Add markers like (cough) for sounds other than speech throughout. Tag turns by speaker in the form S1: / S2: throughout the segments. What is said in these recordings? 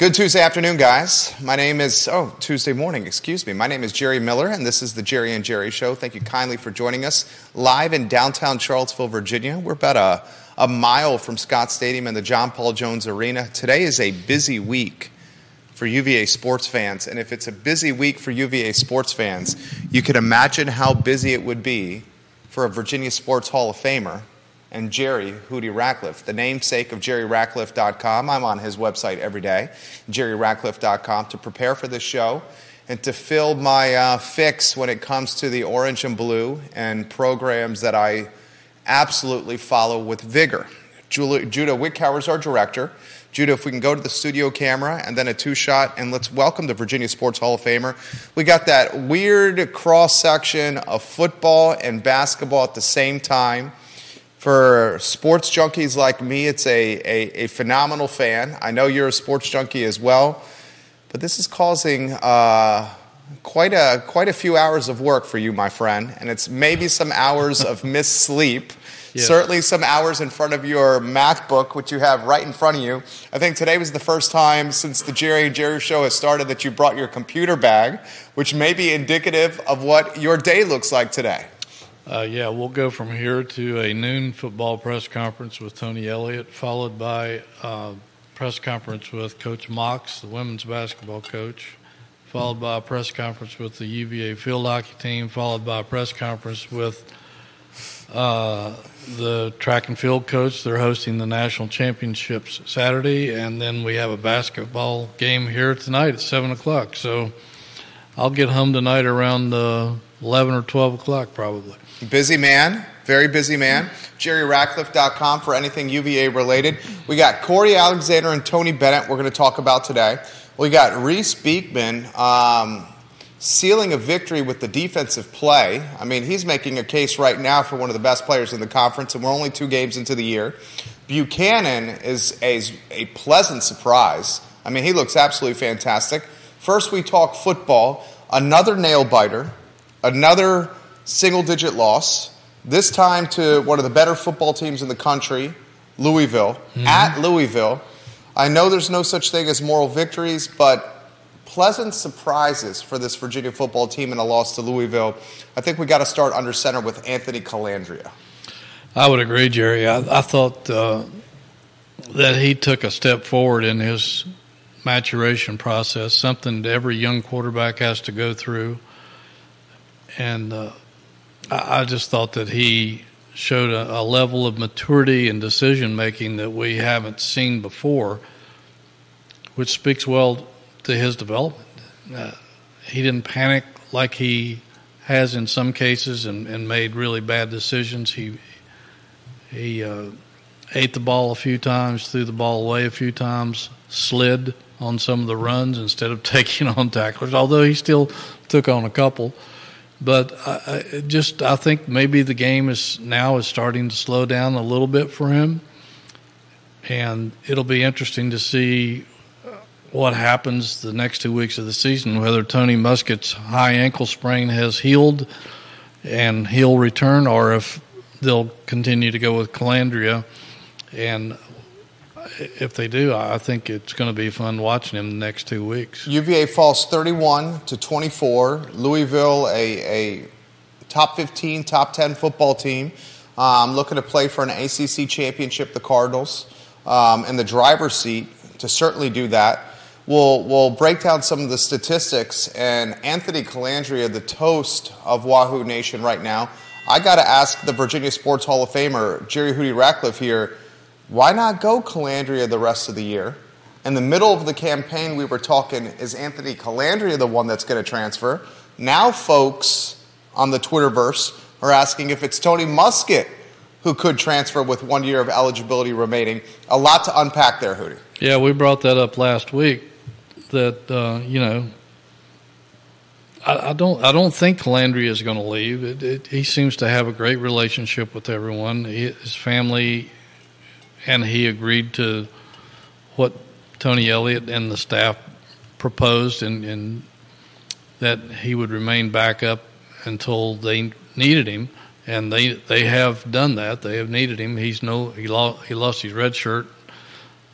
S1: Good Tuesday afternoon, guys. My name is, oh, Tuesday morning, excuse me. My name is Jerry Miller, and this is the Jerry and Jerry Show. Thank you kindly for joining us live in downtown Charlottesville, Virginia. We're about a, a mile from Scott Stadium and the John Paul Jones Arena. Today is a busy week for UVA sports fans, and if it's a busy week for UVA sports fans, you can imagine how busy it would be for a Virginia Sports Hall of Famer and Jerry Hootie Ratcliffe, the namesake of JerryRatcliffe.com. I'm on his website every day, JerryRatcliffe.com, to prepare for this show and to fill my uh, fix when it comes to the orange and blue and programs that I absolutely follow with vigor. Judah Wickhauer is our director. Judah, if we can go to the studio camera and then a two shot, and let's welcome the Virginia Sports Hall of Famer. We got that weird cross section of football and basketball at the same time for sports junkies like me, it's a, a, a, phenomenal fan. I know you're a sports junkie as well, but this is causing uh, quite, a, quite a few hours of work for you, my friend, and it's maybe some hours of (laughs) missed sleep. Yes. Certainly, some hours in front of your MacBook, which you have right in front of you. I think today was the first time since the Jerry and Jerry show has started that you brought your computer bag, which may be indicative of what your day looks like today.
S2: Uh, yeah, we'll go from here to a noon football press conference with Tony Elliott, followed by a uh, press conference with Coach Mox, the women's basketball coach, followed by a press conference with the UVA field hockey team, followed by a press conference with uh, the track and field coach. They're hosting the national championships Saturday, and then we have a basketball game here tonight at seven o'clock. So I'll get home tonight around uh, eleven or twelve o'clock, probably.
S1: Busy man, very busy man. JerryRatcliffe.com for anything UVA related. We got Cory Alexander and Tony Bennett we're going to talk about today. We got Reece Beekman um, sealing a victory with the defensive play. I mean, he's making a case right now for one of the best players in the conference, and we're only two games into the year. Buchanan is a, a pleasant surprise. I mean, he looks absolutely fantastic. First, we talk football. Another nail biter, another single digit loss, this time to one of the better football teams in the country, Louisville, mm-hmm. at Louisville. I know there's no such thing as moral victories, but pleasant surprises for this Virginia football team in a loss to Louisville. I think we got to start under center with Anthony Colandrea.
S2: I would agree, Jerry. I, I thought uh, that he took a step forward in his maturation process, something that every young quarterback has to go through. And uh, I just thought that he showed a, a level of maturity and decision making that we haven't seen before, which speaks well to his development. Uh, he didn't panic like he has in some cases and, and made really bad decisions. He he uh, ate the ball a few times, threw the ball away a few times, slid on some of the runs instead of (laughs) taking on tacklers. Although he still took on a couple. But I, just I think maybe the game is now is starting to slow down a little bit for him, and it'll be interesting to see uh, what happens the next two weeks of the season. Whether Tony Muskett's high ankle sprain has healed and he'll return, or if they'll continue to go with Colandrea And if they do, I think it's going to be fun watching them the next two weeks.
S1: UVA falls 31 to 24. Louisville, a, a top 15, top 10 football team, um, looking to play for an ACC championship. The Cardinals um, in the driver's seat to certainly do that. We'll, we'll break down some of the statistics. And Anthony Colandrea, the toast of Wahoo Nation right now. I got to ask the Virginia Sports Hall of Famer, Jerry Hootie Ratcliffe here why not go Colandrea the rest of the year? In the middle of the campaign, we were talking, is Anthony Colandrea the one that's going to transfer? Now, folks on the Twitterverse are asking if it's Tony Muskett who could transfer with one year of eligibility remaining. A lot to unpack there, Hootie.
S2: Yeah, we brought that up last week. That uh, you know, I, I, don't. I don't think Colandrea is going to leave. It, it, he seems to have a great relationship with everyone. He, his family and he agreed to what Tony Elliott and the staff proposed, and, and that he would remain back up until they needed him, and they they have done that. They have needed him. He's no he lost he lost his red shirt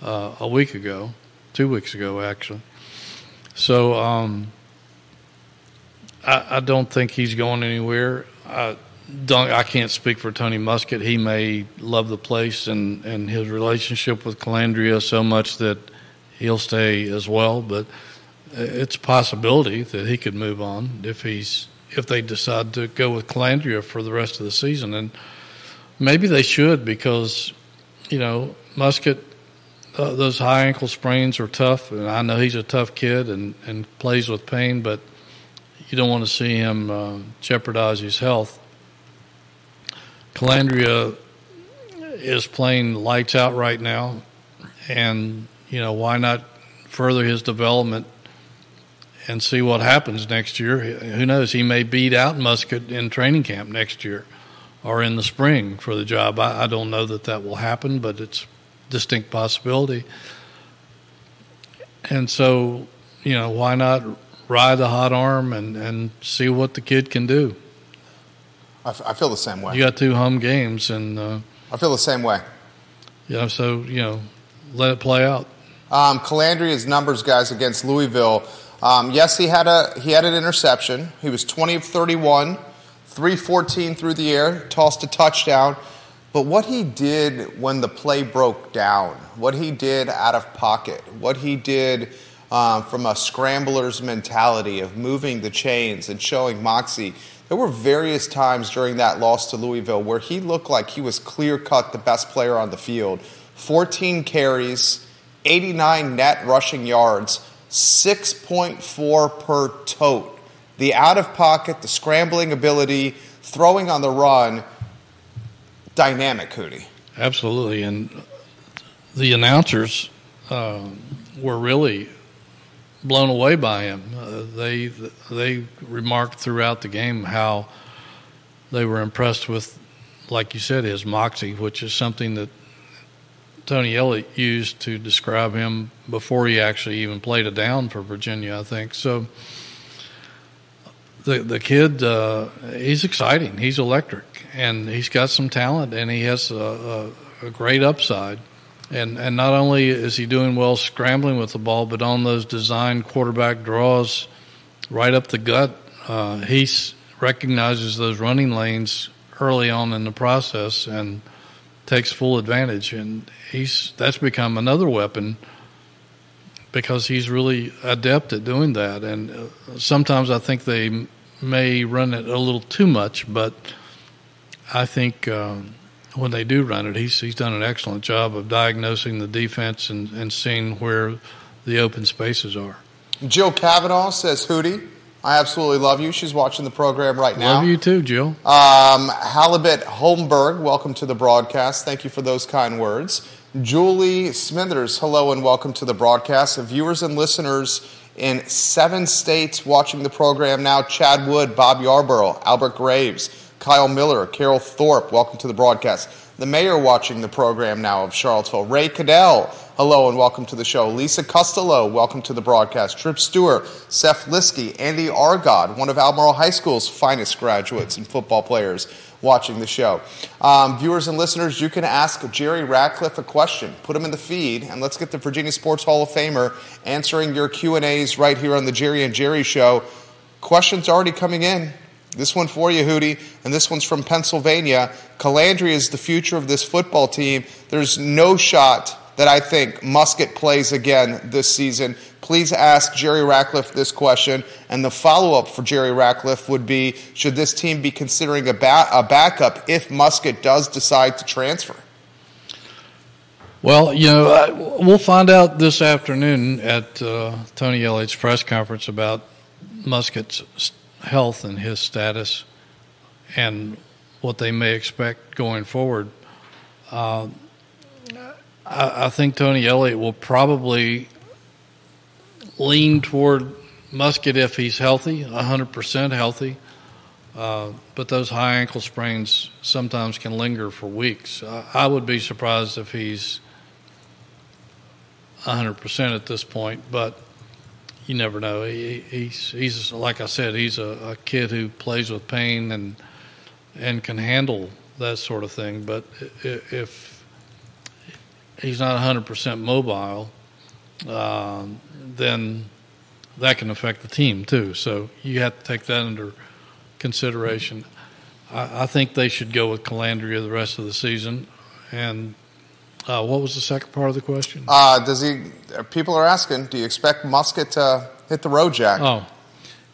S2: uh, a week ago, two weeks ago actually. So um, I, I, don't think he's going anywhere. I don't. I can't speak for Tony Muskett. He may love the place and, and his relationship with Colandrea so much that he'll stay as well. But it's a possibility that he could move on if he's if they decide to go with Colandrea for the rest of the season. And maybe they should because you know Muskett uh, those high ankle sprains are tough, and I know he's a tough kid and, and plays with pain, but you don't want to see him uh, jeopardize his health. Colandrea is playing lights out right now, and you know why not further his development and see what happens next year. Who knows? He may beat out Muskett in training camp next year or in the spring for the job. I, I don't know that that will happen, but it's distinct possibility. And so, you know, why not ride the hot arm and, and see what the kid can do?
S1: I, f- I feel the same way.
S2: You got two home games, and uh,
S1: I feel the same way.
S2: Yeah, you know, so you know, let it play out.
S1: Um, Colandrea's numbers, guys, against Louisville. Um, yes, he had a he had an interception. He was twenty of thirty one, three fourteen through the air, tossed a touchdown. But what he did when the play broke down, what he did out of pocket, what he did um, from a scrambler's mentality of moving the chains and showing moxie, there were various times during that loss to Louisville where he looked like he was clear cut the best player on the field. 14 carries, 89 net rushing yards, 6.4 per tote. The out of pocket, the scrambling ability, throwing on the run dynamic, Hootie.
S2: Absolutely, and the announcers uh, were really blown away by him. Uh, they they remarked throughout the game how they were impressed with, like you said, his moxie, which is something that Tony Elliott used to describe him before he actually even played a down for Virginia. I think so. The the kid, uh, he's exciting. He's electric and he's got some talent, and he has a, a, a great upside. And and not only is he doing well scrambling with the ball, but on those designed quarterback draws, right up the gut, uh, he recognizes those running lanes early on in the process and takes full advantage. And he's that's become another weapon because he's really adept at doing that. And uh, sometimes I think they may run it a little too much, but I think um, when they do run it, he's he's done an excellent job of diagnosing the defense and, and seeing where the open spaces are.
S1: Jill Kavanaugh says, "Hootie, I absolutely love you. She's watching the program right now.
S2: Love you too, Jill.
S1: Um, Halibut Holmberg, welcome to the broadcast. Thank you for those kind words. Julie Smithers, hello and welcome to the broadcast. Viewers and listeners in seven states watching the program now Chad Wood, Bob Yarborough, Albert Graves, Kyle Miller, Carol Thorpe, welcome to the broadcast. The mayor watching the program now of Charlottesville, Ray Cadell, hello and welcome to the show. Lisa Costello, welcome to the broadcast. Trip Stewart, Seth Liskey, Andy Argod, one of Albemarle High School's finest graduates and football players watching the show. Um, viewers and listeners, you can ask Jerry Ratcliffe a question. Put him in the feed, and let's get the Virginia Sports Hall of Famer answering your Q&As right here on the Jerry and Jerry Show. Questions already coming in. This one for you, Hootie, and this one's from Pennsylvania. Colandrea is the future of this football team. There's no shot that I think Muskett plays again this season. Please ask Jerry Ratcliffe this question. And the follow up for Jerry Ratcliffe would be Should this team be considering a, ba- a backup if Muskett does decide to transfer?
S2: Well, you know, uh, we'll find out this afternoon at uh, Tony Elliott's press conference about Muskett's health and his status and what they may expect going forward. Uh, I, I, think Tony Elliott will probably lean toward Muskett if he's healthy, 100% healthy. Uh, but those high ankle sprains sometimes can linger for weeks. I would be surprised if he's 100% at this point, but you never know. He, he's he's like I said, he's a, a, kid who plays with pain and and can handle that sort of thing. But if he's not 100% mobile, um, then that can affect the team too. So you have to take that under consideration. I, I think they should go with Colandrea the rest of the season. And uh, what was the second part of the question?
S1: Uh, does he? People are asking, do you expect Muskett to hit the road, Jack?
S2: Oh,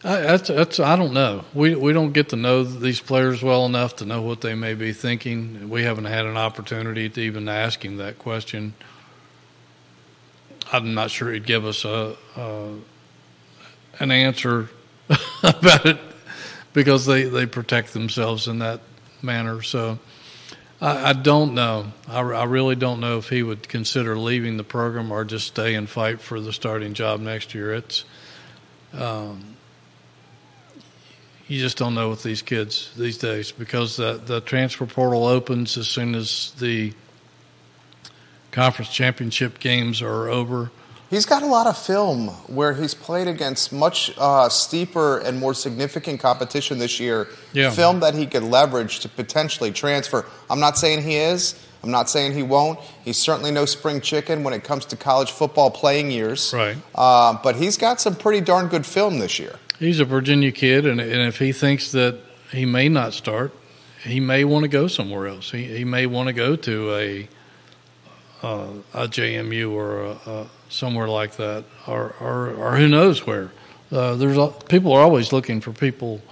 S2: I, that's, that's I don't know. We we don't get to know these players well enough to know what they may be thinking. We haven't had an opportunity to even ask him that question. I'm not sure he'd give us a, a an answer (laughs) about it because they, they protect themselves in that manner. So I, I don't know. I, I, really don't know if he would consider leaving the program or just stay and fight for the starting job next year. It's um, you just don't know with these kids these days because the the transfer portal opens as soon as the conference championship games are over.
S1: He's got a lot of film where he's played against much uh, steeper and more significant competition this year.
S2: Yeah.
S1: Film that he could leverage to potentially transfer. I'm not saying he is. I'm not saying he won't. He's certainly no spring chicken when it comes to college football playing years.
S2: Right.
S1: Uh, but he's got some pretty darn good film this year.
S2: He's a Virginia kid, and, and if he thinks that he may not start, he may want to go somewhere else. He, he may want to go to a uh, a JMU or a, a somewhere like that, or or, or who knows where. Uh, there's people are always looking for people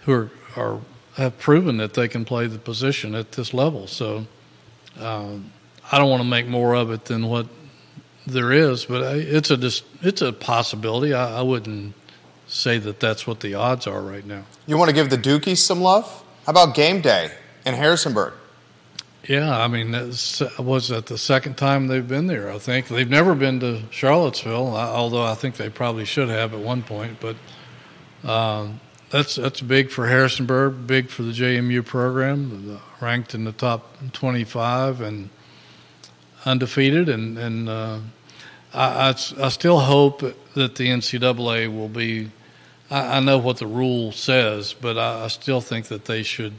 S2: who are, are have proven that they can play the position at this level. So um, I don't want to make more of it than what there is, but it's a it's a possibility. I, I wouldn't say that that's what the odds are right now.
S1: You want to give the Dukies some love? How about game day in Harrisonburg?
S2: Yeah, I mean, was that the second time they've been there? I think they've never been to Charlottesville, although I think they probably should have at one point. But um, that's that's big for Harrisonburg, big for the JMU program, ranked in the top 25 and undefeated. And and uh, I, I, I still hope that the NCAA will be. I, I know what the rule says, but I, I still think that they should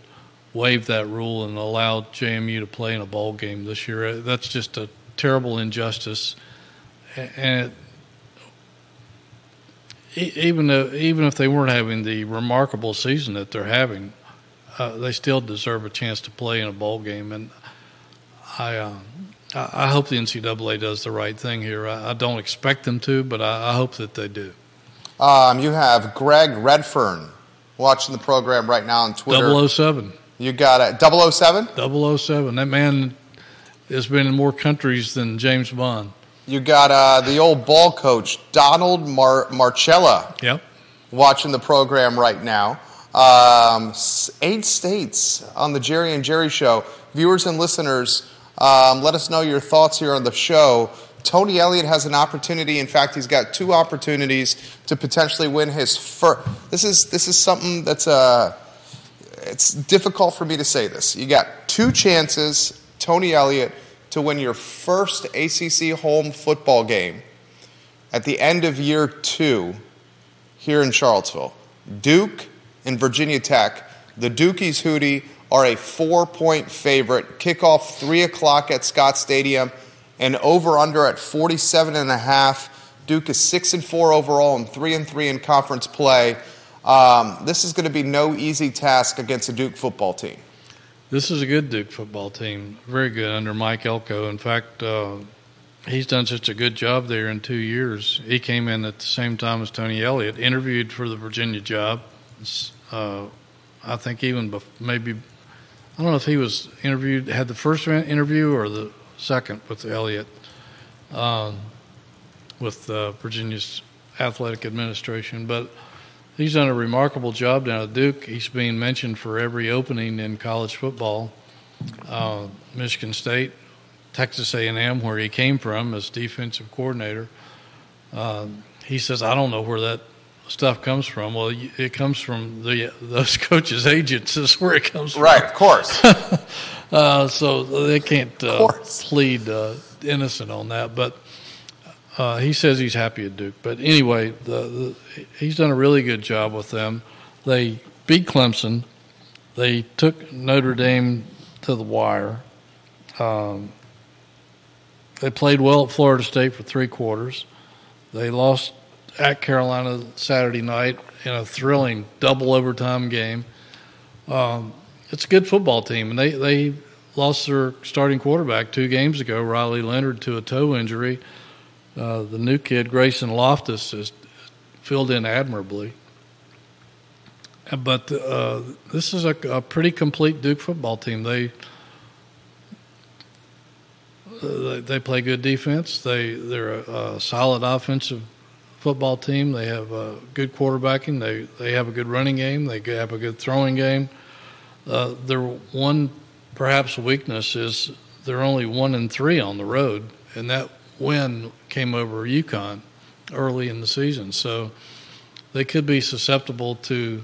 S2: waived that rule and allowed JMU to play in a bowl game this year. That's just a terrible injustice, and even though, even if they weren't having the remarkable season that they're having, uh, they still deserve a chance to play in a bowl game. And I, uh, I hope the NCAA does the right thing here. I, I don't expect them to, but I, I hope that they do.
S1: Um, you have Greg Redfern watching the program right now on Twitter.
S2: 007.
S1: You got it. 007?
S2: 007. That man has been in more countries than James Bond.
S1: You got uh, the old ball coach, Donald Mar- Marcella.
S2: Yep.
S1: Watching the program right now. Um, eight states on the Jerry and Jerry show. Viewers and listeners, um, let us know your thoughts here on the show. Tony Elliott has an opportunity. In fact, he's got two opportunities to potentially win his first. This is this is something that's a. It's difficult for me to say this. You got two chances, Tony Elliott, to win your first ACC home football game at the end of year two here in Charlottesville. Duke and Virginia Tech. The Dukies Hootie are a four point favorite. Kickoff 3 o'clock at Scott Stadium and over under at 47 and a half. Duke is 6 and 4 overall and 3 and 3 in conference play. Um, this is going to be no easy task against a Duke football team.
S2: This is a good Duke football team, very good under Mike Elko. In fact, uh, he's done such a good job there in two years. He came in at the same time as Tony Elliott, interviewed for the Virginia job. Uh, I think even bef- maybe I don't know if he was interviewed had the first interview or the second with Elliott um, with uh, Virginia's athletic administration, but he's done a remarkable job down at Duke. He's being mentioned for every opening in college football. Uh, Michigan State, Texas A&M, where he came from as defensive coordinator. Uh, he says, "I don't know where that stuff comes from." Well, it comes from the those (laughs) coaches' agents. Is where it comes from.
S1: Right, of course. (laughs)
S2: uh, so they can't uh, plead uh, innocent on that, but uh, he says he's happy at Duke, but anyway, the, the, he's done a really good job with them. They beat Clemson. They took Notre Dame to the wire. Um, they played well at Florida State for three quarters. They lost at Carolina Saturday night in a thrilling double overtime game. Um, it's a good football team, and they, they lost their starting quarterback two games ago, Riley Leonard, to a toe injury. Uh, the new kid, Grayson Loftis, is filled in admirably. But uh, this is a, a, pretty complete Duke football team. They uh, they play good defense. They they're a, a, solid offensive football team. They have a good quarterbacking. They they have a good running game. They have a good throwing game. Uh, their one perhaps weakness is they're only one and three on the road, and that win came over UConn early in the season. So they could be susceptible to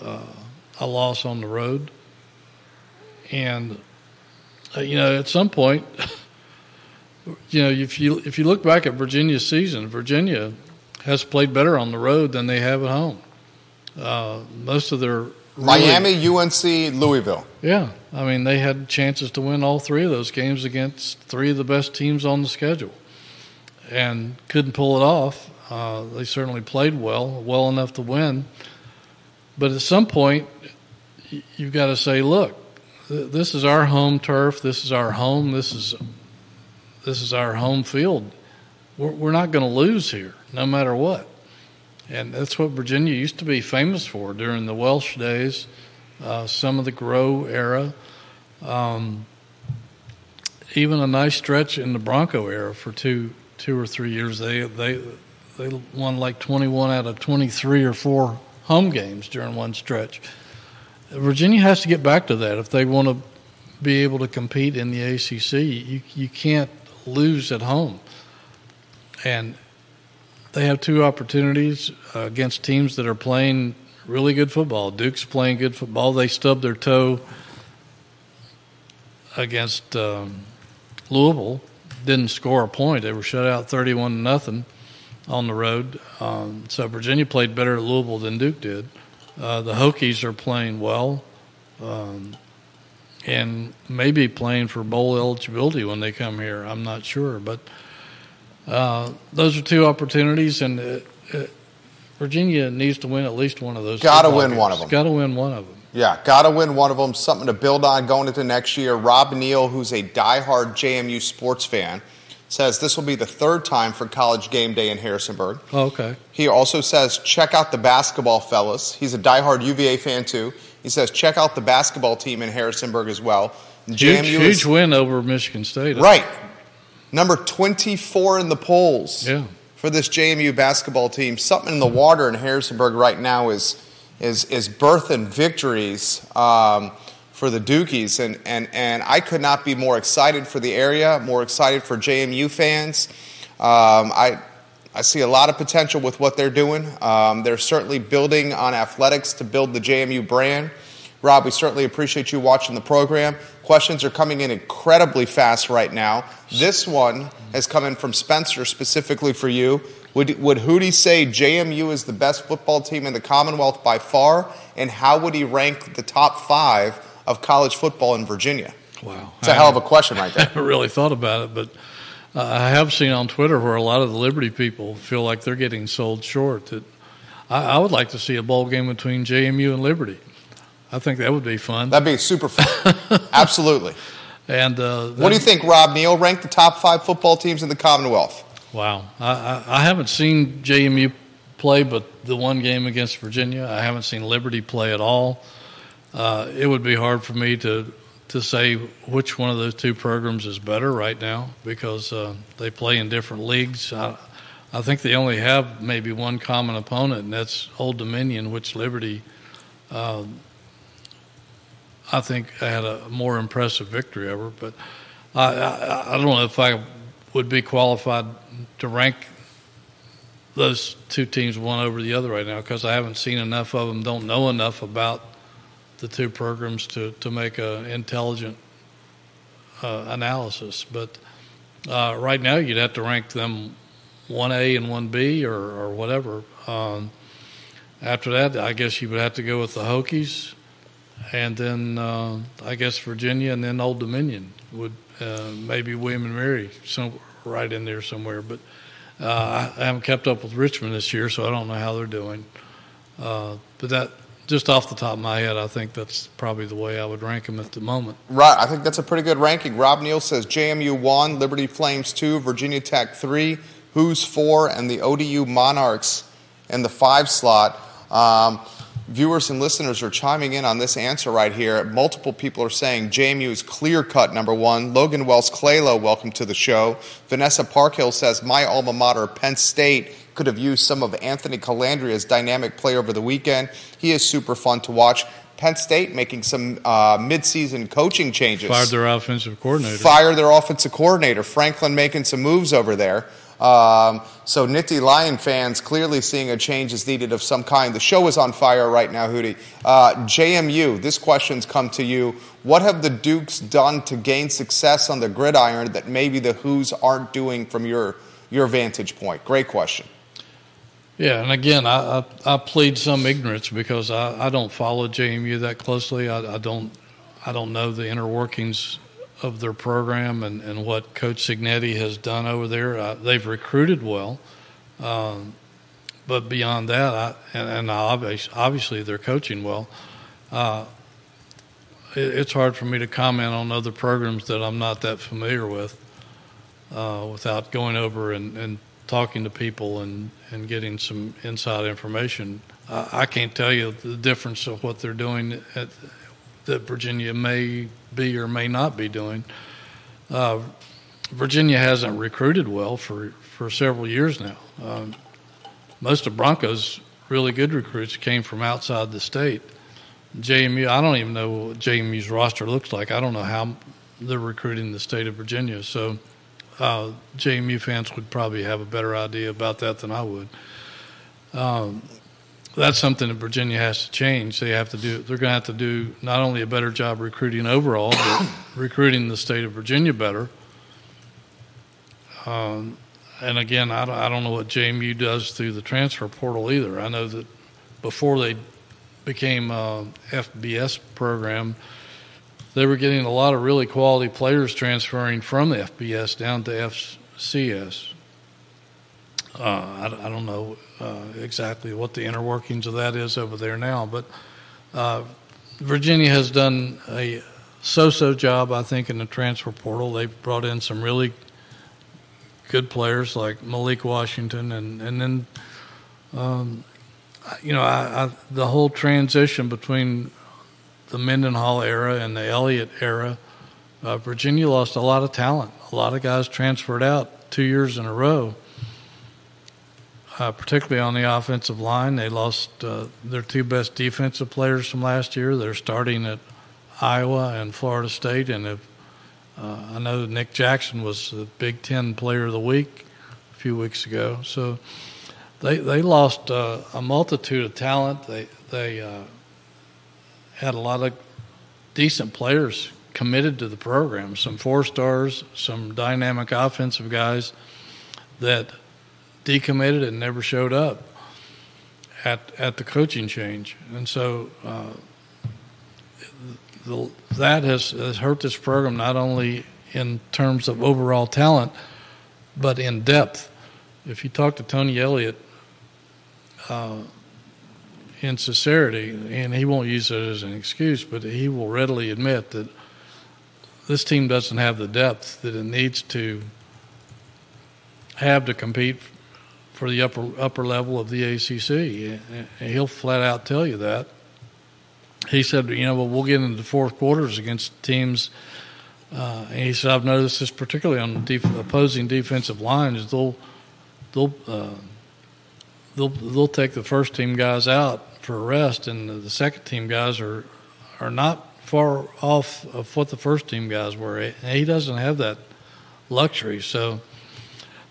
S2: uh, a loss on the road. And uh, you know, at some point, (laughs) you know, if you if you look back at Virginia's season, Virginia has played better on the road than they have at home. Uh, most of their
S1: Miami, UNC, Louisville.
S2: Yeah, I mean they had chances to win all three of those games against three of the best teams on the schedule, and couldn't pull it off. Uh, they certainly played well, well enough to win, but at some point, you've got to say, look, this is our home turf. This is our home. This is this is our home field. We're, we're not going to lose here, no matter what. And that's what Virginia used to be famous for during the Welsh days, uh, some of the Groh era, um, even a nice stretch in the Bronco era for two two or three years. They they they won like 21 out of 23 or four home games during one stretch. Virginia has to get back to that if they want to be able to compete in the ACC. You you can't lose at home, and they have two opportunities uh, against teams that are playing really good football. Duke's playing good football. They stubbed their toe against um, Louisville. Didn't score a point. They were shut out thirty-one to nothing on the road. Um, so Virginia played better at Louisville than Duke did. Uh, the Hokies are playing well, um, and maybe playing for bowl eligibility when they come here. I'm not sure, but uh, those are two opportunities, and uh, uh, Virginia needs to win at least one of those.
S1: Got to win one of them.
S2: Got to win one of them.
S1: Yeah, got to win one of them. Something to build on going into next year. Rob Neal, who's a diehard JMU sports fan, says this will be the third time for college game day in Harrisonburg.
S2: Oh, okay.
S1: He also says, check out the basketball fellas. He's a diehard UVA fan too. He says, check out the basketball team in Harrisonburg as well.
S2: JMU huge, huge win over Michigan State.
S1: Right number 24 in the polls
S2: yeah.
S1: for this JMU basketball team. Something in the water in Harrisonburg right now is is is birth and victories um, for the Dukies, and and and I could not be more excited for the area, more excited for JMU fans. Um, I. I see a lot of potential with what they're doing. Um, they're certainly building on athletics to build the JMU brand. Rob, we certainly appreciate you watching the program. Questions are coming in incredibly fast right now. This one has come in from Spencer specifically for you. Would, would Hootie say JMU is the best football team in the Commonwealth by far? And how would he rank the top five of college football in Virginia?
S2: Wow.
S1: It's a hell of a question right there. (laughs)
S2: I haven't really thought about it, but uh, I have seen on Twitter where a lot of the Liberty people feel like they're getting sold short. That I, I would like to see a bowl game between JMU and Liberty. I think that would be fun.
S1: That'd be super fun. (laughs) Absolutely.
S2: And uh,
S1: what do you think, Rob Neal? Rank the top five football teams in the Commonwealth.
S2: Wow, I, I, I, haven't seen JMU play, but the one game against Virginia, I haven't seen Liberty play at all. Uh, it would be hard for me to to say which one of those two programs is better right now because uh, they play in different leagues. I, I think they only have maybe one common opponent, and that's Old Dominion, which Liberty uh, I think had a more impressive victory over. But I, I, I don't know if I would be qualified to rank those two teams one over the other right now because I haven't seen enough of them, don't know enough about the two programs to, to make an intelligent uh, analysis. But uh, right now, you'd have to rank them 1A and 1B or, or whatever. Um, after that, I guess you would have to go with the Hokies and then uh, I guess Virginia, and then Old Dominion would uh, maybe William and Mary, right in there somewhere. But uh, I haven't kept up with Richmond this year, so I don't know how they're doing. Uh, but that just off the top of my head, I think that's probably the way I would rank them at the moment.
S1: Right, I think that's a pretty good ranking. Rob Neal says JMU one, Liberty Flames two, Virginia Tech three, Hoos four, and the ODU Monarchs in the five slot. Um, viewers and listeners are chiming in on this answer right here. Multiple people are saying JMU is clear cut number one. Logan Wells Claylow, welcome to the show. Vanessa Parkhill says, My alma mater, Penn State, could have used some of Anthony Colandrea's dynamic play over the weekend. He is super fun to watch. Penn State making some uh, midseason coaching changes.
S2: Fired their offensive coordinator.
S1: Fired their offensive coordinator. Franklin making some moves over there. Um, so Nittany Lion fans clearly seeing a change is needed of some kind. The show is on fire right now, Hootie. Uh, JMU, this question's come to you. What have the Dukes done to gain success on the gridiron that maybe the Hoos aren't doing from your your vantage point? Great question.
S2: Yeah, and again, I, I, I plead some ignorance because I, I don't follow JMU that closely. I, I don't I don't know the inner workings of their program and, and what Coach Cignetti has done over there. Uh, they've recruited well, um, but beyond that, I, and, and obviously, obviously they're coaching well. Uh, it, it's hard for me to comment on other programs that I'm not that familiar with uh, without going over and, and talking to people and, and getting some inside information. I can't tell you the difference of what they're doing at, that Virginia may be or may not be doing. Uh, Virginia hasn't recruited well for, for several years now. Um, most of Bronco's really good recruits came from outside the state. JMU, I don't even know what JMU's roster looks like. I don't know how they're recruiting the state of Virginia. So uh, JMU fans would probably have a better idea about that than I would. Um, that's something that Virginia has to change. They have to do. They're going to have to do not only a better job recruiting overall, but (coughs) recruiting the state of Virginia better. Um, and again, I don't, I don't know what JMU does through the transfer portal either. I know that before they became a FBS program, they were getting a lot of really quality players transferring from the FBS down to FCS. Uh, I, I, don't know uh, exactly what the inner workings of that is over there now, but uh, Virginia has done a so-so job, I think, in the transfer portal. They've brought in some really good players like Malik Washington, and and then, um, you know, I, I, the whole transition between the Mendenhall era and the Elliott era, uh, Virginia lost a lot of talent. A lot of guys transferred out two years in a row, uh, particularly on the offensive line. They lost uh, their two best defensive players from last year. They're starting at Iowa and Florida State, and if, uh, I know Nick Jackson was the Big Ten Player of the Week a few weeks ago. So they they lost uh, a multitude of talent. They they uh, had a lot of decent players committed to the program, some four stars, some dynamic offensive guys that decommitted and never showed up at at the coaching change, and so uh, the, that has, has hurt this program not only in terms of overall talent, but in depth. If you talk to Tony Elliott, uh, in sincerity, and he won't use it as an excuse, but he will readily admit that this team doesn't have the depth that it needs to have to compete for the upper upper level of the ACC. He'll flat out tell you that. He said, you know, well, we'll get into fourth quarters against teams. Uh, and he said, I've noticed this particularly on def- opposing defensive lines. They'll they'll uh, they'll they'll take the first team guys out for a rest, and the second team guys are are not far off of what the first team guys were. And He doesn't have that luxury, so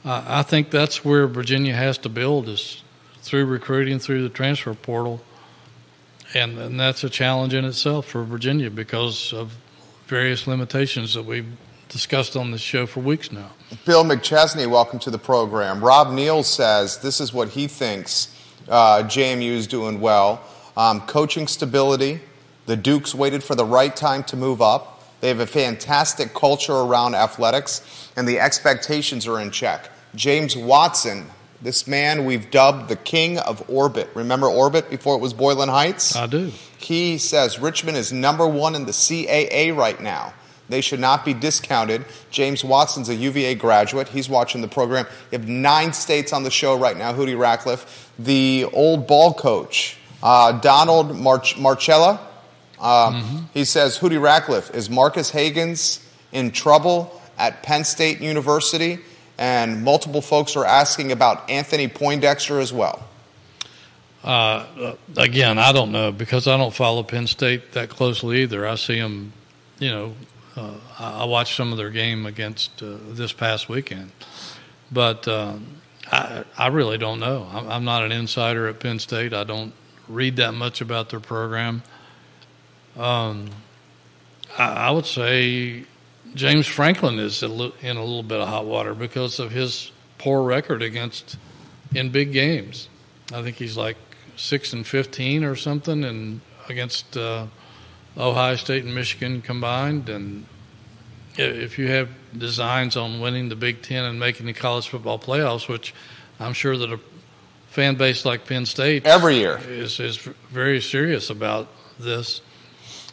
S2: uh, I think that's where Virginia has to build is through recruiting through the transfer portal, and and that's a challenge in itself for Virginia because of various limitations that we've discussed on this show for weeks now.
S1: Bill McChesney, welcome to the program. Rob Neal says this is what he thinks uh, JMU is doing well. Um, coaching stability, The Dukes waited for the right time to move up. They have a fantastic culture around athletics, and the expectations are in check. James Watson, this man we've dubbed the king of orbit. Remember orbit before it was Boylan Heights?
S2: I do.
S1: He says Richmond is number one in the CAA right now. They should not be discounted. James Watson's a UVA graduate. He's watching the program. You have nine states on the show right now. Hootie Ratcliffe, the old ball coach, uh, Donald March- Marcella. Uh, mm-hmm. He says, Hootie Ratcliffe, is Marques Hagans in trouble at Penn State University? And multiple folks are asking about Anthony Poindexter as well.
S2: Uh, again, I don't know because I don't follow Penn State that closely either. I see them, you know, uh, I watched some of their game against uh, this past weekend, but um, I, I really don't know. I'm, I'm not an insider at Penn State. I don't read that much about their program. Um, I, I would say James Franklin is in a little bit of hot water because of his poor record against in big games. I think he's like six and fifteen or something, and against uh, Ohio State and Michigan combined. And if you have designs on winning the Big Ten and making the college football playoffs, which I'm sure that a fan base like Penn State
S1: every year
S2: is is very serious about this.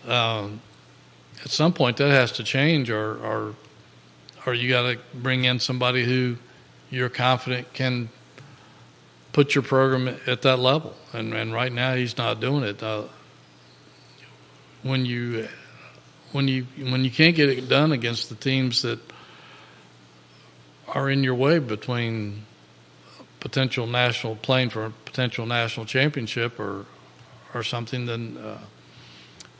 S2: Um, at some point, that has to change, or or or you got to bring in somebody who you're confident can put your program at that level. And and right now, he's not doing it. Uh, when you when you when you can't get it done against the teams that are in your way between potential national playing for a potential national championship or or something, then uh,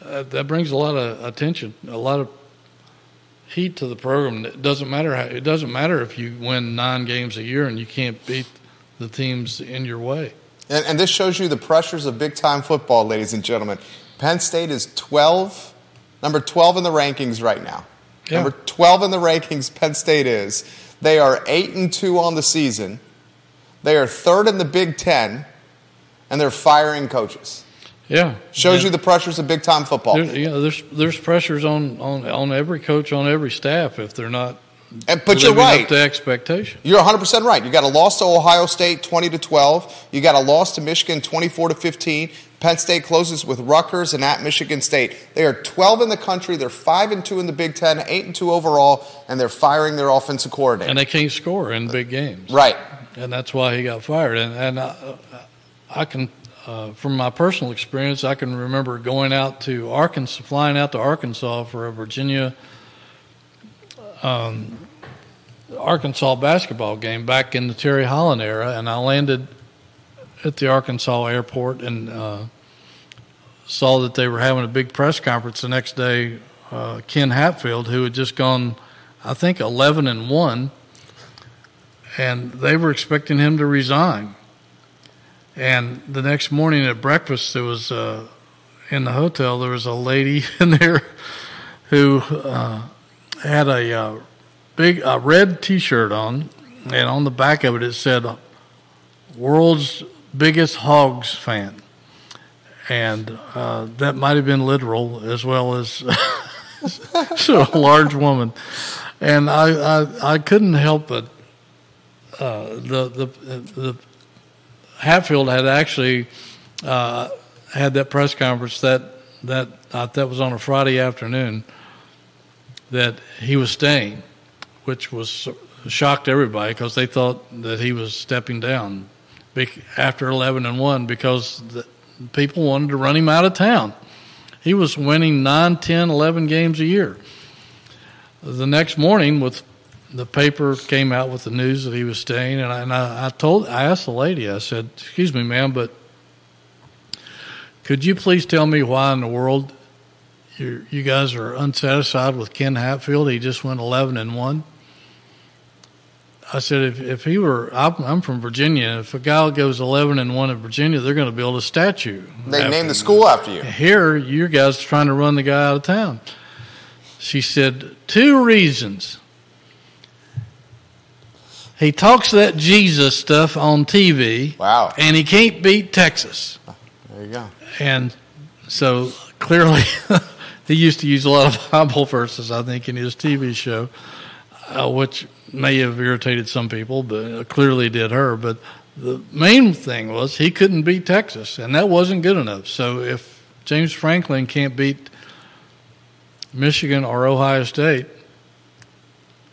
S2: uh, that brings a lot of attention, a lot of heat to the program. It doesn't matter how, it doesn't matter if you win nine games a year and you can't beat the teams in your way.
S1: And, and this shows you the pressures of big time football, ladies and gentlemen. Penn State is 12, number 12 in the rankings right now. Yeah. Number 12 in the rankings, Penn State is. They are 8 and 2 on the season. They are third in the Big Ten, and they're firing coaches.
S2: Yeah,
S1: shows you the pressures of big time football.
S2: There, yeah, there's there's pressures on, on on every coach on every staff if they're not
S1: and, but you're right.
S2: The expectation.
S1: You're 100 percent right. You got a loss to Ohio State, 20 to 12. You got a loss to Michigan, 24 to 15. Penn State closes with Rutgers and at Michigan State. They are 12 in the country. They're five and two in the Big Ten, eight and two overall, and they're firing their offensive coordinator.
S2: And they can't score in big games.
S1: Right.
S2: And that's why he got fired. And and I, I can. Uh, from my personal experience, I can remember going out to Arkansas, flying out to Arkansas for a Virginia um, Arkansas basketball game back in the Terry Holland era, and I landed at the Arkansas airport and uh, saw that they were having a big press conference the next day. Uh, Ken Hatfield, who had just gone, I think, 11 and 1, and they were expecting him to resign. And the next morning at breakfast, there was uh, in the hotel, there was a lady (laughs) in there who uh, had a uh, big a red T-shirt on, and on the back of it it said "World's Biggest Hogs Fan," and uh, that might have been literal as well as (laughs) so a large woman. And I, I, I couldn't help but the the the Hatfield had actually uh, had that press conference that that uh, that was on a Friday afternoon that he was staying which was shocked everybody because they thought that he was stepping down after 11 and 1 because people wanted to run him out of town. He was winning 9, 10, 11 games a year. The next morning, with the paper came out with the news that he was staying, and I, and I, I told, I asked the lady, I said, "Excuse me, ma'am, but could you please tell me why in the world you guys are unsatisfied with Ken Hatfield? He just went 11 and one." I said, if, if he were, I'm, I'm, from Virginia. If a guy goes 11 and 1 in Virginia, they're going to build a statue.
S1: They name the school after you.
S2: Here, you guys are trying to run the guy out of town. She said, two reasons. He talks that Jesus stuff on TV.
S1: Wow.
S2: And he can't beat Texas.
S1: There you go.
S2: And so clearly (laughs) he used to use a lot of Bible verses, I think, in his TV show, uh, which may have irritated some people, but clearly did her. But the main thing was he couldn't beat Texas, and that wasn't good enough. So if James Franklin can't beat Michigan or Ohio State,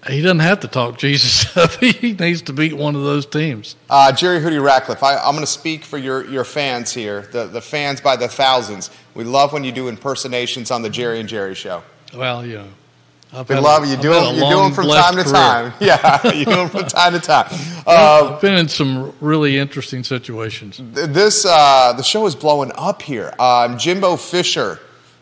S2: he doesn't have to talk Jesus (laughs) up. he needs to beat one of those teams.
S1: Uh, Jerry Hootie Ratcliffe, I, am going to speak for your, your fans here, the, the fans by the thousands. We love when you do impersonations on the Jerry and Jerry show.
S2: Well, you know.
S1: I've we love you. Do them, you do them from time to time. (laughs) Yeah, you do them from time to time.
S2: Uh, I've been in some really interesting situations.
S1: This uh, the show is blowing up here. Um, Jimbo Fisher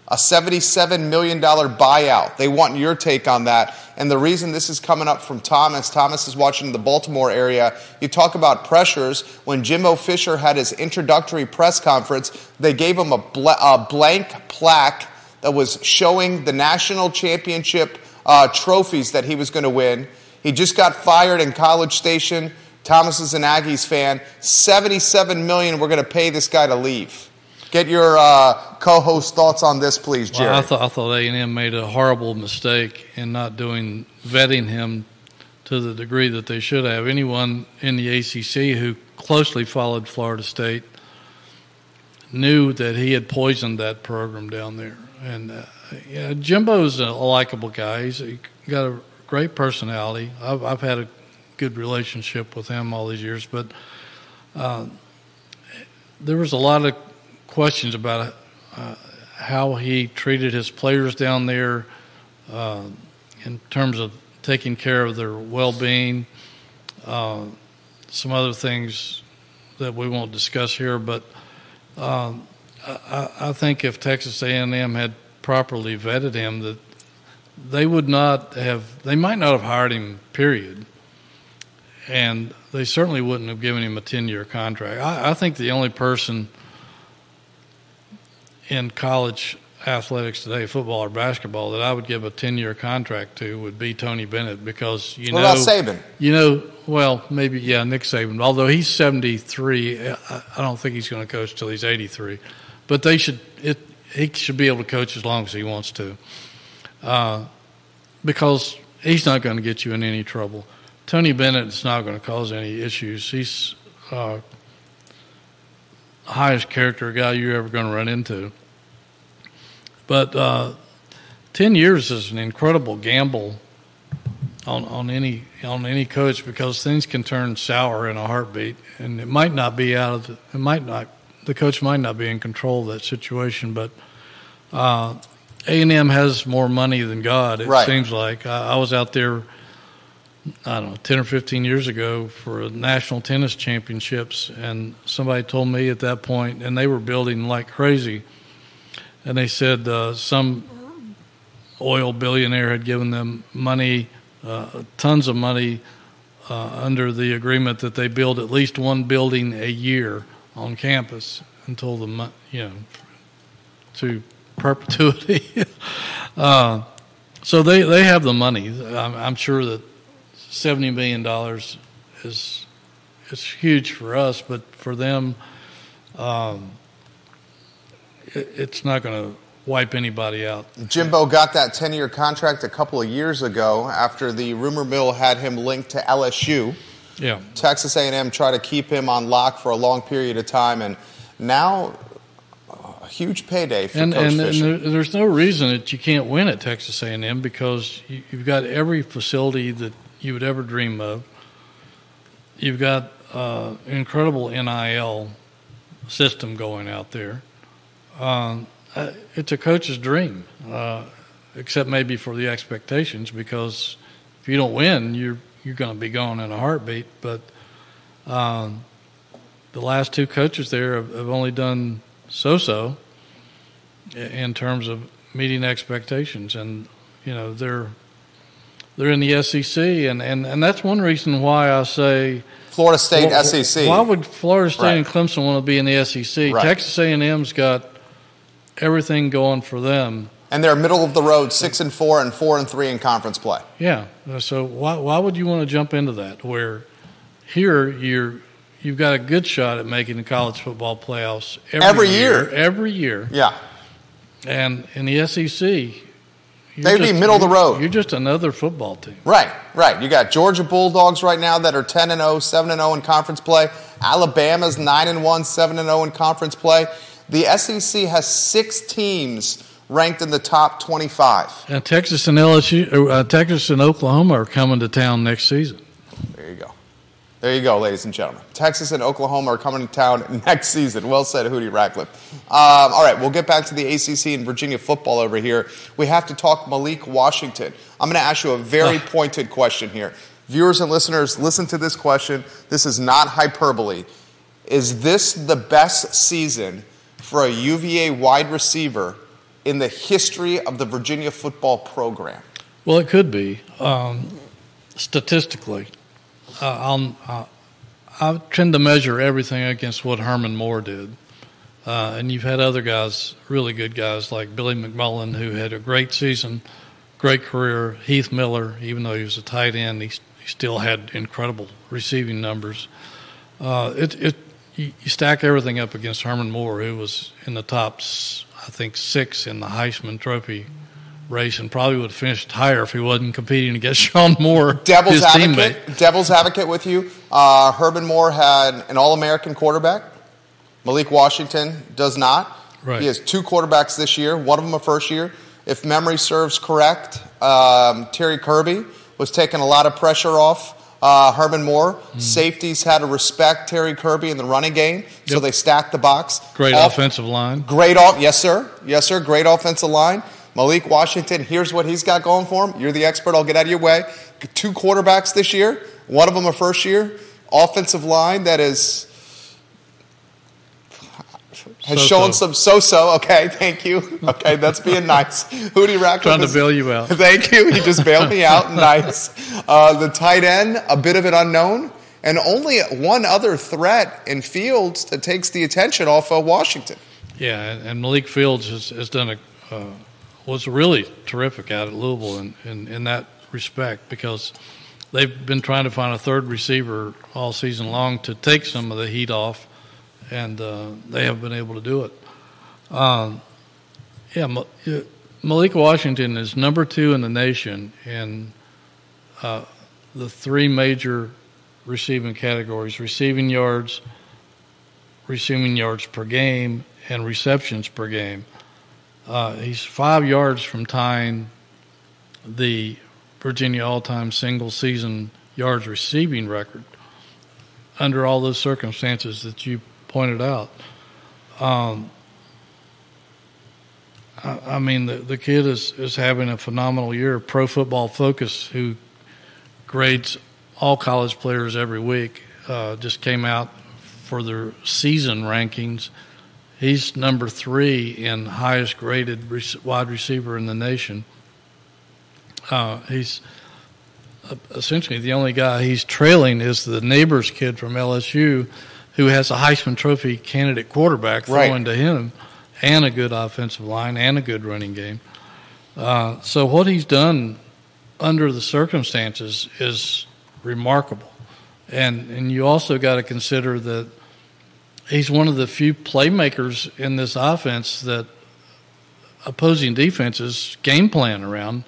S1: a $77 million buyout. They want your take on that. And the reason this is coming up from Thomas, Thomas is watching the Baltimore area. You talk about pressures. When Jimbo Fisher had his introductory press conference, they gave him a, bl- a blank plaque that was showing the national championship uh, trophies that he was going to win. He just got fired in College Station. Thomas is an Aggies fan. 77 million we're going to pay this guy to leave. Get your uh, co-host thoughts on this, please, Jerry.
S2: Well, I thought I thought A and M made a horrible mistake in not doing vetting him to the degree that they should have. Anyone in the ACC who closely followed Florida State knew that he had poisoned that program down there. And uh, yeah, Jimbo's a likable guy. He's got a great personality. I've, I've had a good relationship with him all these years, but uh, there was a lot of questions about uh, how he treated his players down there uh, in terms of taking care of their well-being. Uh, some other things that we won't discuss here, but um, I, I, think if Texas A&M had properly vetted him, that they would not have, they might not have hired him. Period. And they certainly wouldn't have given him a ten-year contract. I, I think the only person in college athletics today, football or basketball, that I would give a ten-year contract to would be Tony Bennett because you
S1: what
S2: know.
S1: Saban?
S2: You know, well, maybe yeah, Nick Saban. Although he's seventy-three, I, don't think he's going to coach till he's eighty-three. But they should. It, he should be able to coach as long as he wants to, uh, because he's not going to get you in any trouble. Tony Bennett is not going to cause any issues. He's uh, highest character guy you're ever going to run into. But uh, ten years is an incredible gamble on, on any on any coach because things can turn sour in a heartbeat, and it might not be out of the, it might not the coach might not be in control of that situation, but. Uh, a&M has more money than God. It
S1: right.
S2: seems like I, I was out there I don't know, 10 or 15 years ago for national tennis championships. And somebody told me at that point, and they were building like crazy. And they said uh, some oil billionaire had given them money, uh, tons of money, uh, under the agreement that they build at least one building a year on campus until the, you know, to perpetuity. (laughs) Uh, so they, they have the money. I'm, I'm sure that seventy million dollars is is huge for us, but for them, um, it, it's not going to wipe anybody out.
S1: Jimbo got that ten-year contract a couple of years ago after the rumor mill had him linked to LSU.
S2: Yeah,
S1: Texas A&M tried to keep him on lock for a long period of time, and now a huge payday for
S2: and,
S1: Coach
S2: and. And there's no reason that you can't win at Texas A&M because you've got every facility that you would ever dream of. You've got uh, incredible NIL system going out there. Um, it's a coach's dream, uh, except maybe for the expectations, because if you don't win, you're you're going to be gone in a heartbeat. But um, the last two coaches there have, have only done so-so in terms of meeting expectations, and you know they're they're in the SEC, and, and, and that's one reason why I say
S1: Florida State well, SEC.
S2: Why would Florida State right. and Clemson want to be in the SEC? Right. Texas A&M's got everything going for them,
S1: and they're middle of the road, six and four, and four and three in conference play.
S2: Yeah. Uh, so why why would you want to jump into that? Where here you're you've got a good shot at making the college football playoffs every,
S1: every
S2: year,
S1: year.
S2: Every year.
S1: Yeah.
S2: And in the SEC,
S1: They'd be middle of the road.
S2: You're just another football team.
S1: Right, right. You got Georgia Bulldogs right now that are 10 and 0, 7 and 0 in conference play. Alabama's 9 and 1, 7 and 0 in conference play. The SEC has six teams ranked in the top 25.
S2: And Texas and LSU, uh, Texas and Oklahoma are coming to town next season.
S1: There you go. There you go, ladies and gentlemen. Texas and Oklahoma are coming to town next season. Well said, Hootie Ratcliffe. Um, all right, we'll get back to the ACC and Virginia football over here. We have to talk Malik Washington. I'm going to ask you a very pointed question here. Viewers and listeners, listen to this question. This is not hyperbole. Is this the best season for a UVA wide receiver in the history of the Virginia football program?
S2: Well, it could be um, statistically. Uh, I'll, uh, I tend to measure everything against what Herman Moore did, uh, and you've had other guys, really good guys like Billy McMullen, who had a great season, great career. Heath Miller, even though he was a tight end, he, he still had incredible receiving numbers. Uh, it, it you, you stack everything up against Herman Moore, who was in the top, I think, six in the Heisman Trophy race, and probably would have finished higher if he wasn't competing against (laughs) Shawn Moore,
S1: Devil's
S2: his
S1: advocate,
S2: teammate.
S1: devil's advocate with you. Uh, Herman Moore had an All-American quarterback. Malik Washington does not.
S2: Right.
S1: He has two quarterbacks this year. One of them a first year. If memory serves correct, um, Terry Kirby was taking a lot of pressure off uh, Herman Moore.
S2: Hmm.
S1: Safeties had to respect Terry Kirby in the running game, so they stacked the box.
S2: Great
S1: Off-
S2: offensive line.
S1: Great off, yes sir, yes sir. Great offensive line. Malik Washington. Here's what he's got going for him. You're the expert. I'll get out of your way. Two quarterbacks this year. One of them a first year. Offensive line that is has
S2: So-so.
S1: shown some so-so. Okay, thank you. Okay, that's being nice. Hootie Ratcliffe
S2: Trying to
S1: is-
S2: bail you out. (laughs)
S1: Thank you. He just bailed me out. (laughs) Nice. Uh, the tight end, a bit of an unknown, and only one other threat in Fields that takes the attention off of Washington.
S2: Yeah, and, and Malik Fields has, has done a uh, was really terrific out at Louisville in, in, in that respect because they've been trying to find a third receiver all season long to take some of the heat off, and uh, they have been able to do it. Um, yeah, Ma- Malik Washington is number two in the nation in uh, the three major receiving categories: receiving yards, receiving yards per game, and receptions per game. Uh, he's five yards from tying the Virginia all-time single-season yards receiving record. Under all those circumstances that you pointed out, um, I, I mean the the kid is is having a phenomenal year. Pro Football Focus, who grades all college players every week, uh, just came out for their season rankings. He's number three in highest graded wide receiver in the nation. Uh, he's uh, essentially the only guy he's trailing is the neighbor's kid from LSU, who has a Heisman Trophy candidate quarterback
S1: Right.
S2: throwing to him, and a good offensive line and a good running game. Uh, so what he's done under the circumstances is remarkable, and and you also got to consider that he's one of the few playmakers in this offense that opposing defenses game plan around.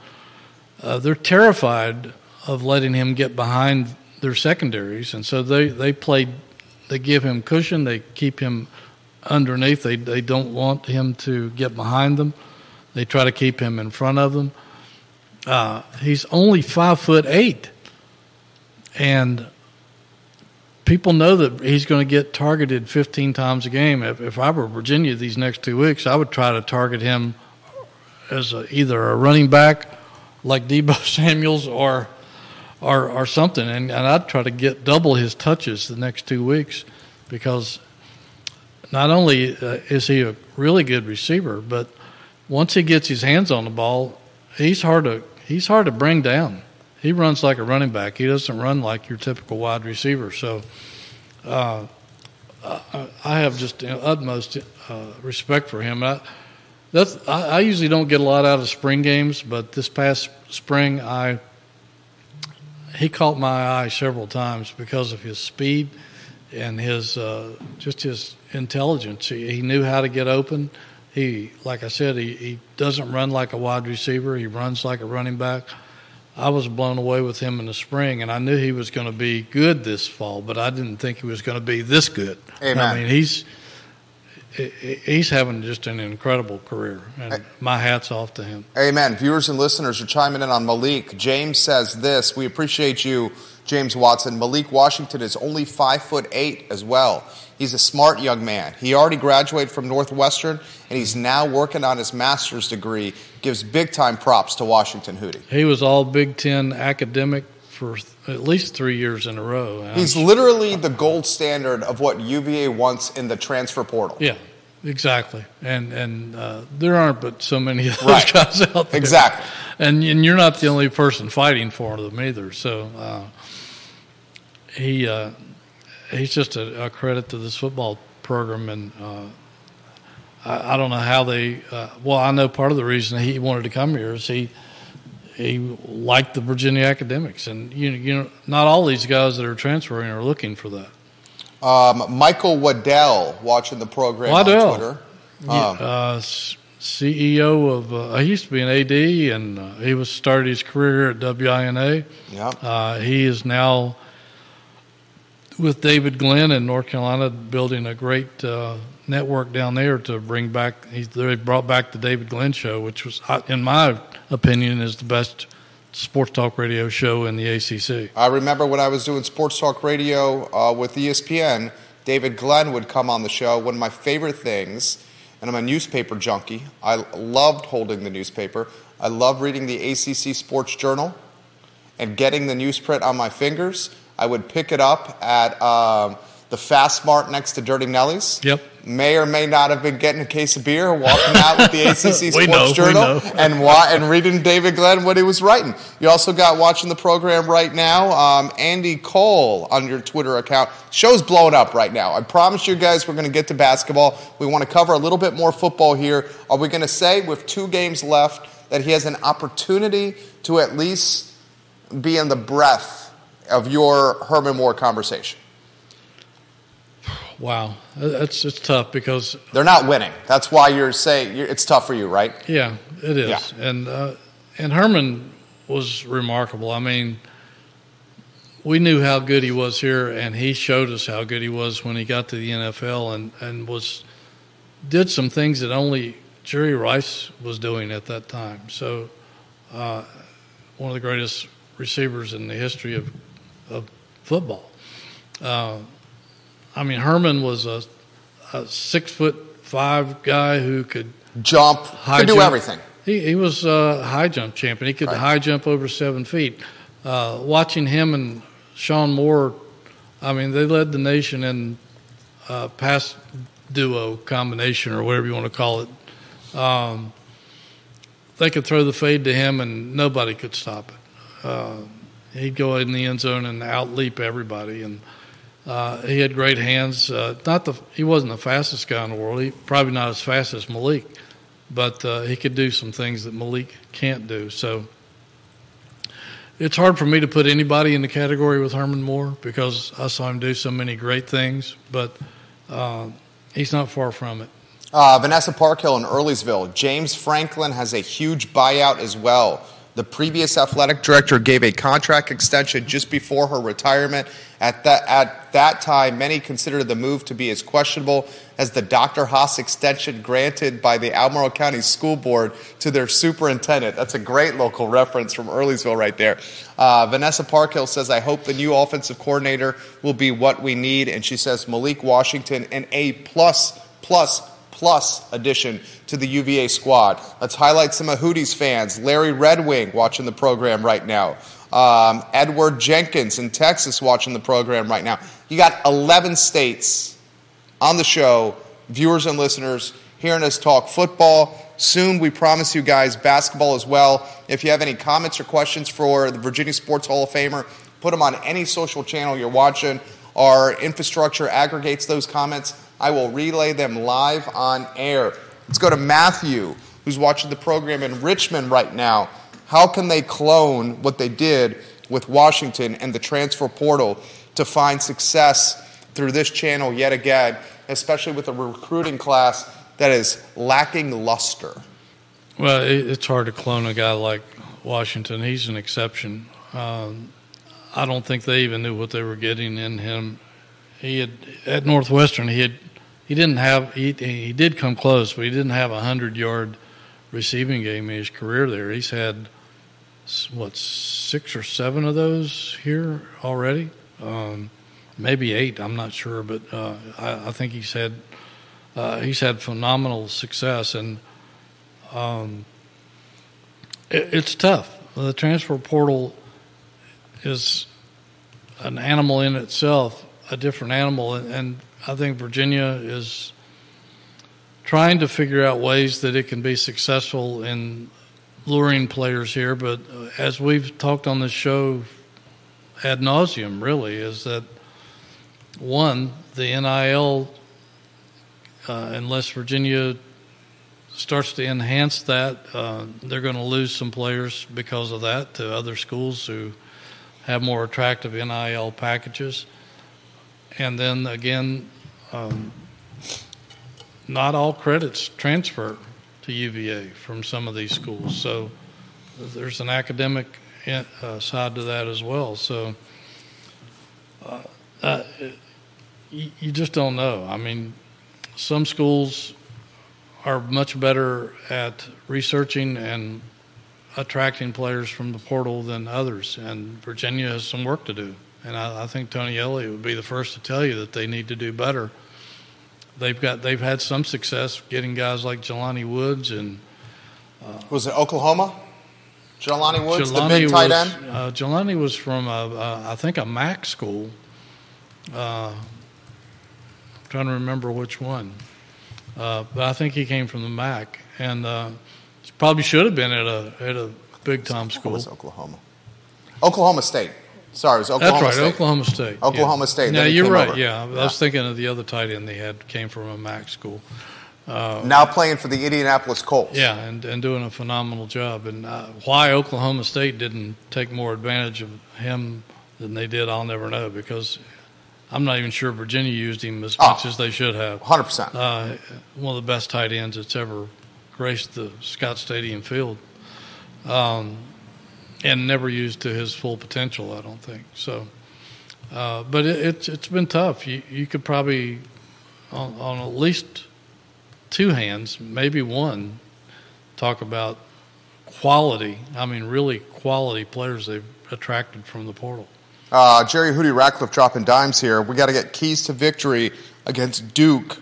S2: Uh, they're terrified of letting him get behind their secondaries, and so they they play. They give him cushion. They keep him underneath. They they don't want him to get behind them. They try to keep him in front of them. Uh, he's only five foot eight, and people know that he's going to get targeted 15 times a game. If, if I were Virginia these next two weeks, I would try to target him as a, either a running back like Deebo (laughs) Samuels or or, or something, and, and I'd try to get double his touches the next two weeks because not only uh, is he a really good receiver, but once he gets his hands on the ball, he's hard to he's hard to bring down. He runs like a running back. He doesn't run like your typical wide receiver. So, uh, I, I have just utmost uh, respect for him. I, that's I, I usually don't get a lot out of spring games, but this past spring, I he caught my eye several times because of his speed and his uh, just his intelligence. He, he knew how to get open. he, like I said, he, he doesn't run like a wide receiver. He runs like a running back. I was blown away with him in the spring, and I knew he was going to be good this fall, but I didn't think he was going to be this good.
S1: Amen.
S2: I mean, he's he's having just an incredible career, and my hat's off to him.
S1: Amen. Viewers and listeners are chiming in on Malik. James says this. We appreciate you, James Watson. Malik Washington is only five foot eight as well. He's a smart young man. He already graduated from Northwestern, and he's now working on his master's degree. Gives big time props to Washington Hootie.
S2: He was all Big Ten academic for at least three years in a row.
S1: He's literally the gold standard of what UVA wants in the transfer portal.
S2: Yeah, exactly. And and uh, there aren't but so many of those
S1: Right. (laughs)
S2: guys out there.
S1: Exactly.
S2: And and you're not the only person fighting for them either. So uh, he uh, he's just a, a credit to this football program and. Uh, I, I don't know how they. Uh, well, I know part of the reason he wanted to come here is he he liked the Virginia academics, and you you know not all these guys that are transferring are looking for that.
S1: Um, Michael Waddell watching the program
S2: Waddell.
S1: on Twitter.
S2: Yeah,
S1: Um,
S2: uh, CEO of uh, he used to be an AD, and uh, he was started his career at WINA.
S1: yeah.
S2: Uh, he is now with David Glenn in North Carolina, building a great uh, network down there to bring back. He's, they brought back the David Glenn show, which was, uh, in my opinion, is the best sports talk radio show in the ACC.
S1: I remember when I was doing sports talk radio uh, with ESPN, David Glenn would come on the show. One of my favorite things, and I'm a newspaper junkie. I loved holding the newspaper. I love reading the ACC Sports Journal and getting the newsprint on my fingers. I would pick it up at um, the Fast Mart next to Durty Nelly's.
S2: Yep.
S1: May or may not have been getting a case of beer, walking out with the (laughs) ACC Sports
S2: know,
S1: Journal, and wa- and reading David Glenn what he was writing. You also got watching the program right now, um, Andy Cole on your Twitter account. Show's blowing up right now. I promise you guys we're going to get to basketball. We want to cover a little bit more football here. Are we going to say with two games left that he has an opportunity to at least be in the breath of your Herman Moore conversation?
S2: Wow, that's it's tough because
S1: They're not winning. That's why you're saying you're, it's tough for you, right?
S2: Yeah, it is.
S1: Yeah.
S2: And uh, and Herman was remarkable. I mean, we knew how good he was here, and he showed us how good he was when he got to the NFL, and and was did some things that only Jerry Rice was doing at that time. So, uh, one of the greatest receivers in the history of of football. Uh, I mean, Herman was a, a six foot five guy who could
S1: Jump,
S2: High
S1: can do
S2: jump.
S1: everything.
S2: he, he was a high jump champion. He could
S1: Right.
S2: high jump over seven feet. Uh, watching him and Shawn Moore, I mean, they led the nation in uh, pass duo combination or whatever you want to call it. Um, they could throw the fade to him and nobody could stop it. Uh, he'd go in the end zone and outleap everybody. And uh, he had great hands. Uh, not the he wasn't the fastest guy in the world. He probably not as fast as Malik, but uh, he could do some things that Malik can't do. So it's hard for me to put anybody in the category with Herman Moore because I saw him do so many great things, but uh, he's not far from it.
S1: Uh, Vanessa Parkhill in Earlysville. James Franklin has a huge buyout as well. The previous athletic director gave a contract extension just before her retirement. At that, at that time, many considered the move to be as questionable as the Dr. Haas extension granted by the Albemarle County School Board to their superintendent. That's a great local reference from Earlysville right there. Uh, Vanessa Parkhill says, I hope the new offensive coordinator will be what we need. And she says, Malik Washington, an A plus plus plus addition to the UVA squad. Let's highlight some of Hootie's fans. Larry Redwing watching the program right now. Um, Edward Jenkins in Texas watching the program right now. You got 11 states on the show, viewers and listeners, hearing us talk football. Soon, we promise you guys basketball as well. If you have any comments or questions for the Virginia Sports Hall of Famer, put them on any social channel you're watching. Our infrastructure aggregates those comments. I will relay them live on air. Let's go to Matthew, who's watching the program in Richmond right now. How can they clone what they did with Washington and the transfer portal to find success through this channel yet again, especially with a recruiting class that is lacking luster?
S2: Well, it's hard to clone a guy like Washington. He's an exception. Um, I don't think they even knew what they were getting in him. He had at Northwestern. He had he didn't have he he did come close, but he didn't have a hundred yard receiving game in his career there. He's had what six or seven of those here already, um, maybe eight. I'm not sure, but uh, I, I, think he's had uh, he's had phenomenal success, and um, it, it's tough. The transfer portal is an animal in itself, a different animal, and, and I think Virginia is trying to figure out ways that it can be successful in luring players here. But uh, as we've talked on this show ad nauseum, really, is that one, the NIL, uh, unless Virginia starts to enhance that, uh, they're going to lose some players because of that to other schools who have more attractive NIL packages. And then again, um, not all credits transfer to UVA from some of these schools. So there's an academic uh, side to that as well. So uh, uh, you, you just don't know. I mean, some schools are much better at researching and attracting players from the portal than others, and Virginia has some work to do. And I, I think Tony Elliott would be the first to tell you that they need to do better they've got they've had some success getting guys like Jelani Woods and
S1: uh, was it Oklahoma? Jelani Woods, Jelani the big tight
S2: was,
S1: end.
S2: Uh, Jelani was from a, a, I think a MAC school. Uh, I'm trying to remember which one, uh, but I think he came from the MAC, and uh, probably should have been at a at a big time school.
S1: Was Oklahoma? Oklahoma State. Sorry, it was Oklahoma
S2: That's right,
S1: State.
S2: Oklahoma State.
S1: Oklahoma yeah. State.
S2: Yeah, you're right. Over. Yeah, I was thinking of the other tight end they had came from a MAC school.
S1: Uh, now playing for the Indianapolis Colts.
S2: Yeah, and, and doing a phenomenal job. And uh, why Oklahoma State didn't take more advantage of him than they did, I'll never know because I'm not even sure Virginia used him as much oh, as they should have.
S1: 100%.
S2: Uh, one of the best tight ends that's ever graced the Scott Stadium field. Um, and never used to his full potential. I don't think so. Uh, but it, it's it's been tough. You you could probably on, on at least two hands, maybe one, talk about quality. I mean, really quality players they've attracted from the portal.
S1: Uh, Jerry Hootie Ratcliffe dropping dimes here. We got to get keys to victory against Duke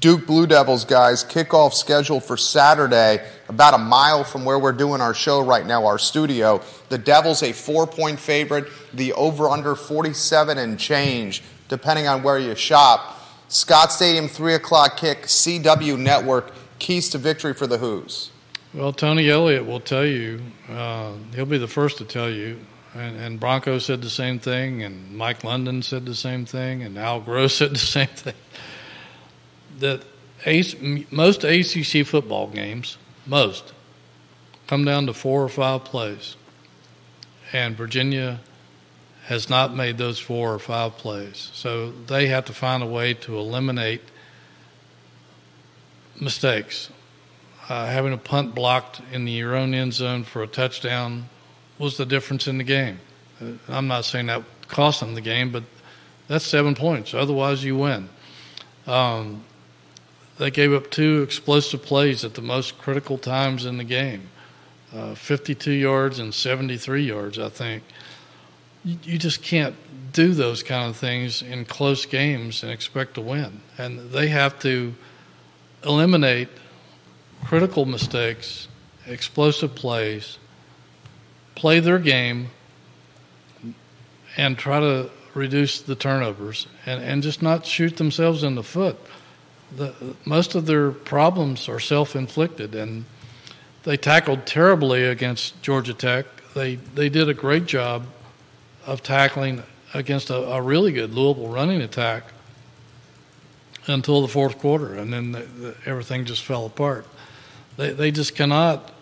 S1: Duke Blue Devils guys kickoff scheduled for Saturday, about a mile from where we're doing our show right now, our studio. The Devils a four point favorite, the over under 47 and change, depending on where you shop. Scott Stadium, 3 o'clock kick, CW Network, keys to victory for the Hoos.
S2: Well, Tony Elliott will tell you, uh, he'll be the first to tell you. And, and Bronco said the same thing, and Mike London said the same thing, and Al Groh (laughs) said the same thing that most ACC football games, most, come down to four or five plays. And Virginia has not made those four or five plays. So they have to find a way to eliminate mistakes. Uh, having a punt blocked in your own end zone for a touchdown was the difference in the game. Uh, I'm not saying that cost them the game, but that's seven points. Otherwise, you win. Um, they gave up two explosive plays at the most critical times in the game uh, 52 yards and 73 yards, I think. You, you just can't do those kind of things in close games and expect to win. And they have to eliminate critical mistakes, explosive plays, play their game, and try to reduce the turnovers and, and just not shoot themselves in the foot the, most of their problems are self-inflicted, and they tackled terribly against Georgia Tech. They they did a great job of tackling against a, a really good Louisville running attack until the fourth quarter, and then the, the, everything just fell apart. They they just cannot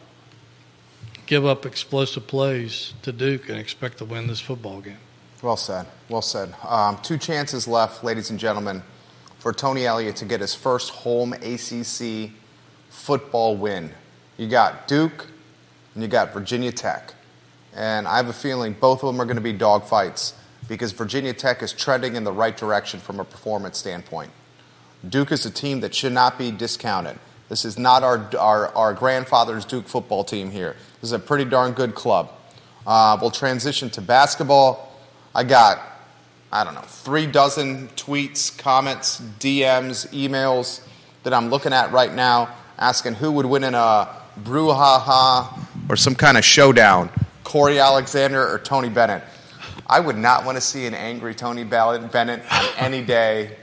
S2: give up explosive plays to Duke and expect to win this football game.
S1: Well said. Well said. Um, two chances left, ladies and gentlemen for Tony Elliott to get his first home ACC football win. You got Duke and you got Virginia Tech. And I have a feeling both of them are going to be dogfights because Virginia Tech is trending in the right direction from a performance standpoint. Duke is a team that should not be discounted. This is not our, our, our grandfather's Duke football team here. This is a pretty darn good club. Uh, we'll transition to basketball. I got, I don't know, three dozen tweets, comments, DMs, emails that I'm looking at right now asking who would win in a brouhaha or some kind of showdown Cory Alexander or Tony Bennett. I would not want to see an angry Tony Bennett on any day.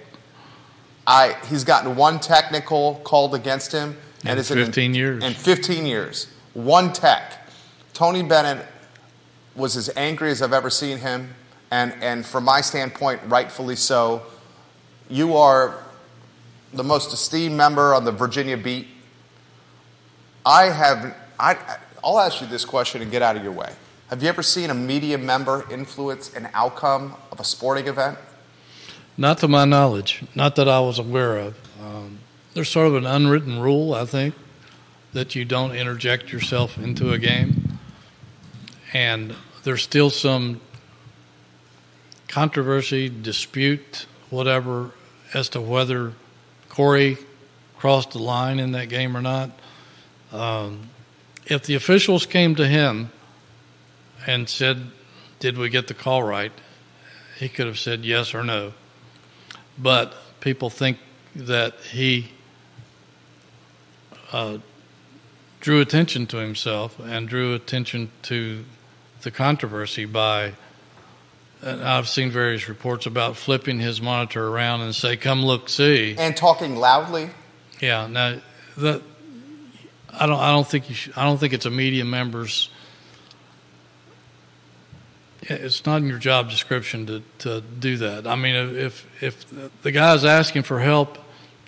S1: I, he's gotten one technical called against him.
S2: And in 15
S1: in,
S2: years.
S1: In 15 years. One tech. Tony Bennett was as angry as I've ever seen him. And, and from my standpoint, rightfully so. You are the most esteemed member on the Virginia beat. I have, I, I'll ask you this question and get out of your way. Have you ever seen a media member influence an outcome of a sporting event?
S2: Not to my knowledge, not that I was aware of. Um, there's sort of an unwritten rule, I think, that you don't interject yourself into a game. And there's still some controversy, dispute, whatever, as to whether Cory crossed the line in that game or not. Um, if the officials came to him and said, Did we get the call right? He could have said yes or no. But people think that he uh, drew attention to himself and drew attention to the controversy by. And I've seen various reports about flipping his monitor around and say, "Come look, see,"
S1: and talking loudly.
S2: Yeah. Now, that I don't. I don't think you. Should, I don't think it's a media member's it's not in your job description to, to do that. I mean, if if the guy's asking for help,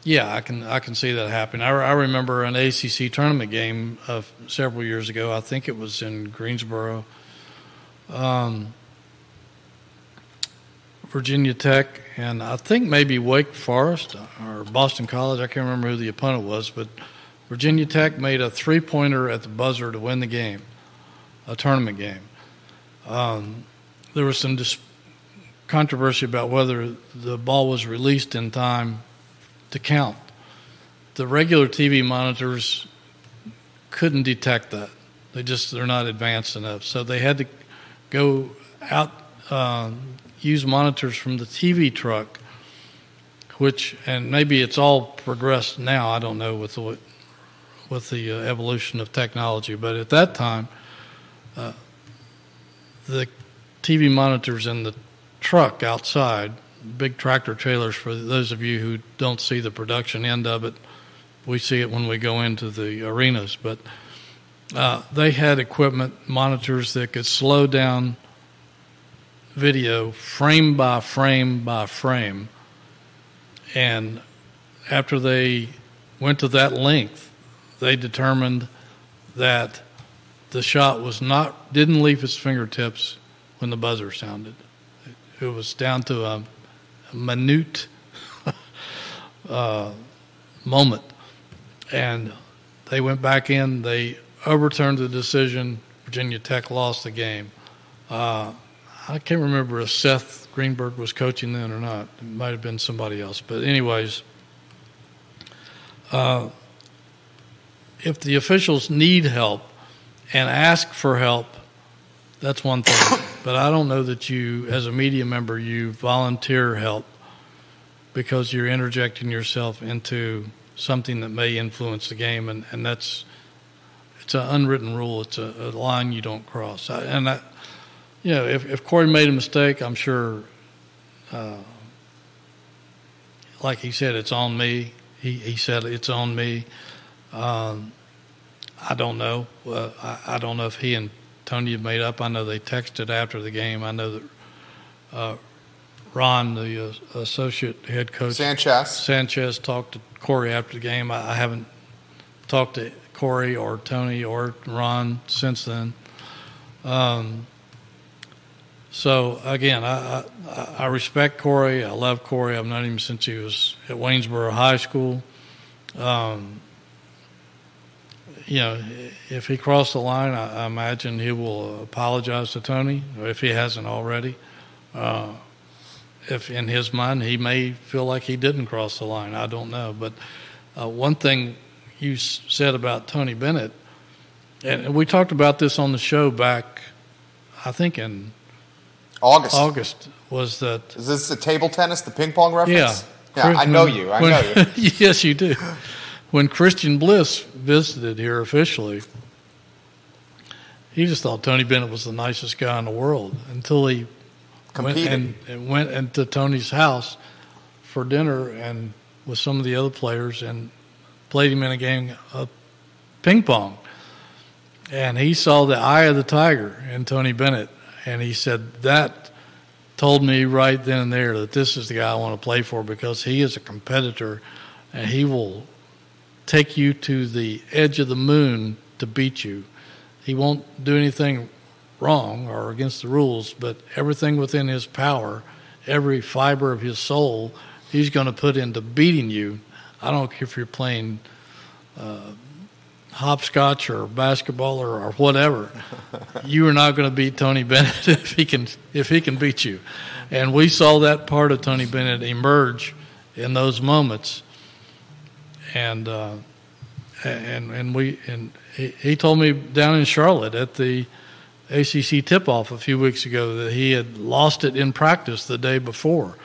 S2: yeah, I can I can see that happen. I, I remember an ACC tournament game of several years ago. I think it was in Greensboro, um, Virginia Tech, and I think maybe Wake Forest or Boston College. I can't remember who the opponent was, but Virginia Tech made a three pointer at the buzzer to win the game, a tournament game um, there was some dis- controversy about whether the ball was released in time to count. The regular TV monitors couldn't detect that. They just they're not advanced enough, so they had to go out uh, use monitors from the TV truck, which and maybe it's all progressed now. I don't know with the with the uh, evolution of technology, but at that time, uh, the TV monitors in the truck outside, big tractor trailers for those of you who don't see the production end of it. We see it when we go into the arenas, but uh, they had equipment, monitors that could slow down video frame by frame by frame. And after they went to that length, they determined that the shot was not didn't leave his fingertips when the buzzer sounded. It was down to a, a minute (laughs) uh, moment, and they went back in. They overturned the decision. Virginia Tech lost the game. Uh, I can't remember if Seth Greenberg was coaching then or not. It might have been somebody else. But anyways, uh, if the officials need help, and ask for help, that's one thing. but I don't know that you, as a media member, you volunteer help because you're interjecting yourself into something that may influence the game, and, and that's it's an unwritten rule. It's a, a line you don't cross. I, and I, you know, if, if Cory made a mistake, I'm sure, uh, like he said, it's on me. He he said it's on me. Um, I don't know. Uh, I, I, don't know if he and Tony have made up. I know they texted after the game. I know that uh, Ron, the uh, associate head coach,
S1: Sanchez,
S2: Sanchez talked to Cory after the game. I, I, haven't talked to Cory or Tony or Ron since then. Um, So again, I, I, I respect Cory. I love Cory. I've known him since he was at Waynesboro High School. Um, you know, if he crossed the line, I, I, imagine he will apologize to Tony, if he hasn't already. Uh, if in his mind he may feel like he didn't cross the line, I don't know. But uh, one thing you said about Tony Bennett, and we talked about this on the show back, I think in
S1: August.
S2: August was that.
S1: Is this the table tennis, the ping pong reference?
S2: Yeah.
S1: Yeah, I know you. I
S2: when,
S1: know you. (laughs)
S2: yes, you do. When Christian Bliss visited here officially, he just thought Tony Bennett was the nicest guy in the world until he
S1: Competed.
S2: went and, and went into Tony's house for dinner and with some of the other players and played him in a game of ping pong. And he saw the eye of the tiger in Tony Bennett, and he said that told me right then and there that this is the guy I want to play for because he is a competitor and he will take you to the edge of the moon to beat you. He won't do anything wrong or against the rules, but everything within his power, every fiber of his soul, he's going to put into beating you. I don't care if you're playing uh, hopscotch or basketball or, or whatever. you are not going to beat Tony Bennett (laughs) if he can if he can beat you. And we saw that part of Tony Bennett emerge in those moments. And uh, and and we and he, he told me down in Charlotte at the ACC tip off a few weeks ago that he had lost it in practice the day before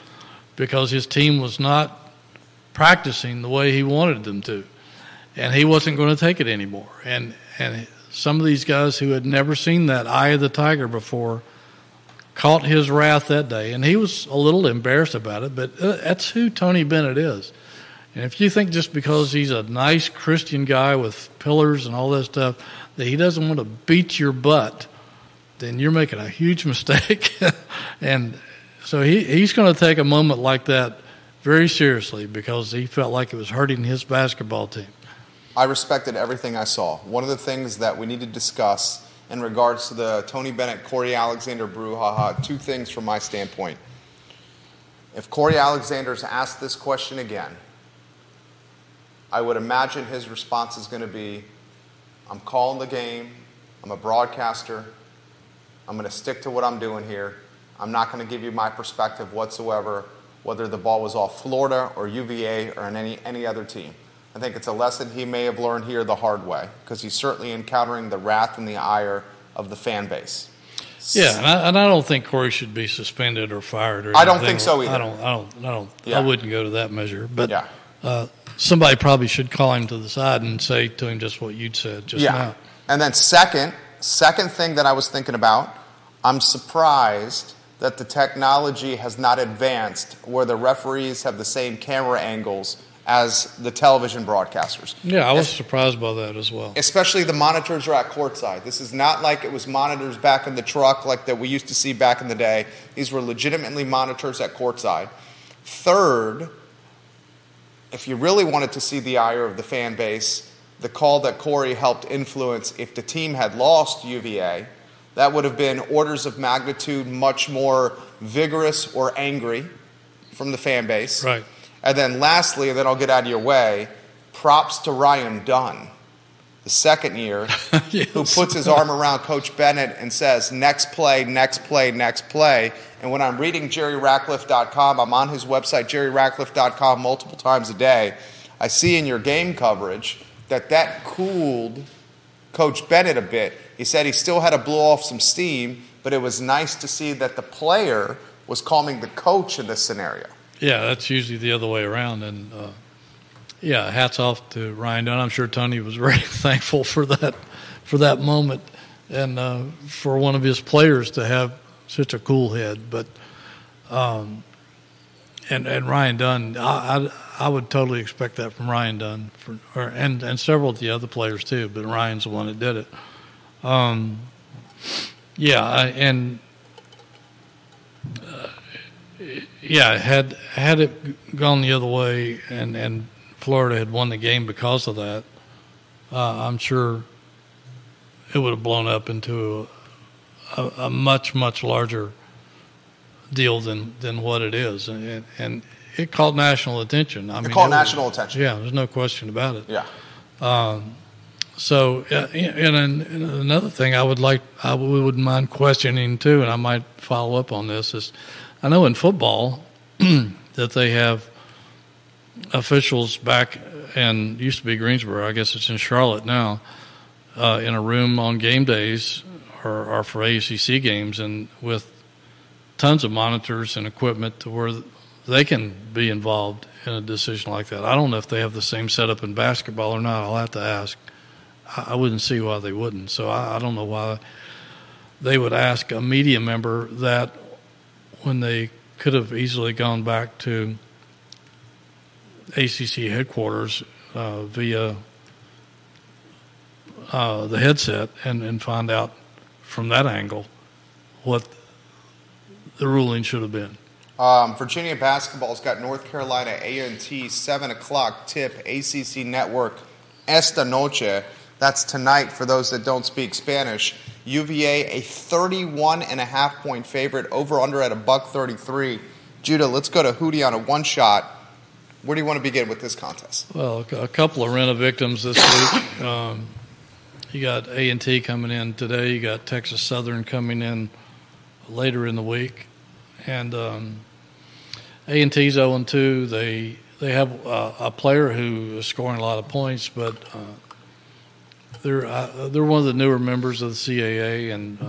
S2: because his team was not practicing the way he wanted them to and he wasn't going to take it anymore. And and some of these guys who had never seen that eye of the tiger before caught his wrath that day, and he was a little embarrassed about it. But uh, that's who Tony Bennett is. And if you think just because he's a nice Christian guy with pillars and all that stuff that he doesn't want to beat your butt, then you're making a huge (laughs) mistake. and so he, he's going to take a moment like that very seriously because he felt like it was hurting his basketball team.
S1: I respected everything I saw. One of the things that we need to discuss in regards to the Tony Bennett, Cory Alexander brouhaha, two things from my standpoint. If Cory Alexander's asked this question again, I would imagine his response is going to be I'm calling the game, I'm a broadcaster, I'm going to stick to what I'm doing here. I'm not going to give you my perspective whatsoever, whether the ball was off Florida or UVA or in any, any other team. I think it's a lesson he may have learned here the hard way because he's certainly encountering the wrath and the ire of the fan base.
S2: Yeah, and I, and I don't think Cory should be suspended or fired. Or
S1: I don't think so either.
S2: I don't. I don't. I don't.
S1: Yeah.
S2: I wouldn't go to that measure. But
S1: Yeah.
S2: uh, somebody probably should call him to the side and say to him just what you'd said just
S1: yeah.
S2: now.
S1: And then second, second thing that I was thinking about, I'm surprised that the technology has not advanced where the referees have the same camera angles as the television broadcasters.
S2: Yeah, I was surprised by that as well.
S1: Especially the monitors are at courtside. This is not like it was monitors back in the truck like that we used to see back in the day. These were legitimately monitors at courtside. Third, if you really wanted to see the ire of the fan base, the call that Cory helped influence, if the team had lost UVA, that would have been orders of magnitude much more vigorous or angry from the fan base.
S2: Right.
S1: And then lastly, and then I'll get out of your way, props to Ryan Dunn, the second year, (laughs) who puts his arm around Coach Bennett and says, next play, next play, next play. And when I'm reading jerryratcliffe.com, I'm on his website, jerryratcliffe.com, multiple times a day. I see in your game coverage that that cooled Coach Bennett a bit. He said he still had to blow off some steam, but it was nice to see that the player was calming the coach in this scenario.
S2: Yeah, that's usually the other way around. And uh, yeah, hats off to Ryan Dunn. I'm sure Tony was (laughs) very thankful for that for that moment and uh, for one of his players to have such a cool head. But um, and and Ryan Dunn, I, I I would totally expect that from Ryan Dunn, for, or, and and several of the other players too. But Ryan's the one that did it. Um, yeah, I, and yeah, had had it gone the other way, and and Florida had won the game because of that, uh, I'm sure it would have blown up into a, a, a much much larger deal than than what it is, and, and it caught national attention. I
S1: It
S2: mean,
S1: caught
S2: it was-
S1: national attention.
S2: Yeah, there's no question about it.
S1: Yeah.
S2: So, uh, and, and another thing I would like, I wouldn't mind questioning too, and I might follow up on this is, I know in football (clears throat) that they have officials back and used to be Greensboro, I guess it's in Charlotte now, uh, in a room on game days or, or for ACC games, and with tons of monitors and equipment to where they can be involved in a decision like that. I don't know if they have the same setup in basketball or not. I'll have to ask. I I wouldn't see why they wouldn't. So I, I don't know why they would ask a media member that when they could have easily gone back to ACC headquarters uh, via uh, the headset and, and find out from that angle what the ruling should have been.
S1: Um, Virginia basketball's got North Carolina A&T seven o'clock tip ACC Network esta noche. That's tonight for those that don't speak Spanish. UVA a 31 and a half point favorite over under at a buck 33. Judah, let's go to Hootie on a one shot. Where do you want to begin with this contest?
S2: Well, a couple of rent victims this week. Um, you got A and T coming in today. You got Texas Southern coming in later in the week, and um, A and T's zero and two. They they have uh, a player who is scoring a lot of points, but uh, they're uh, they're one of the newer members of the CAA, and uh,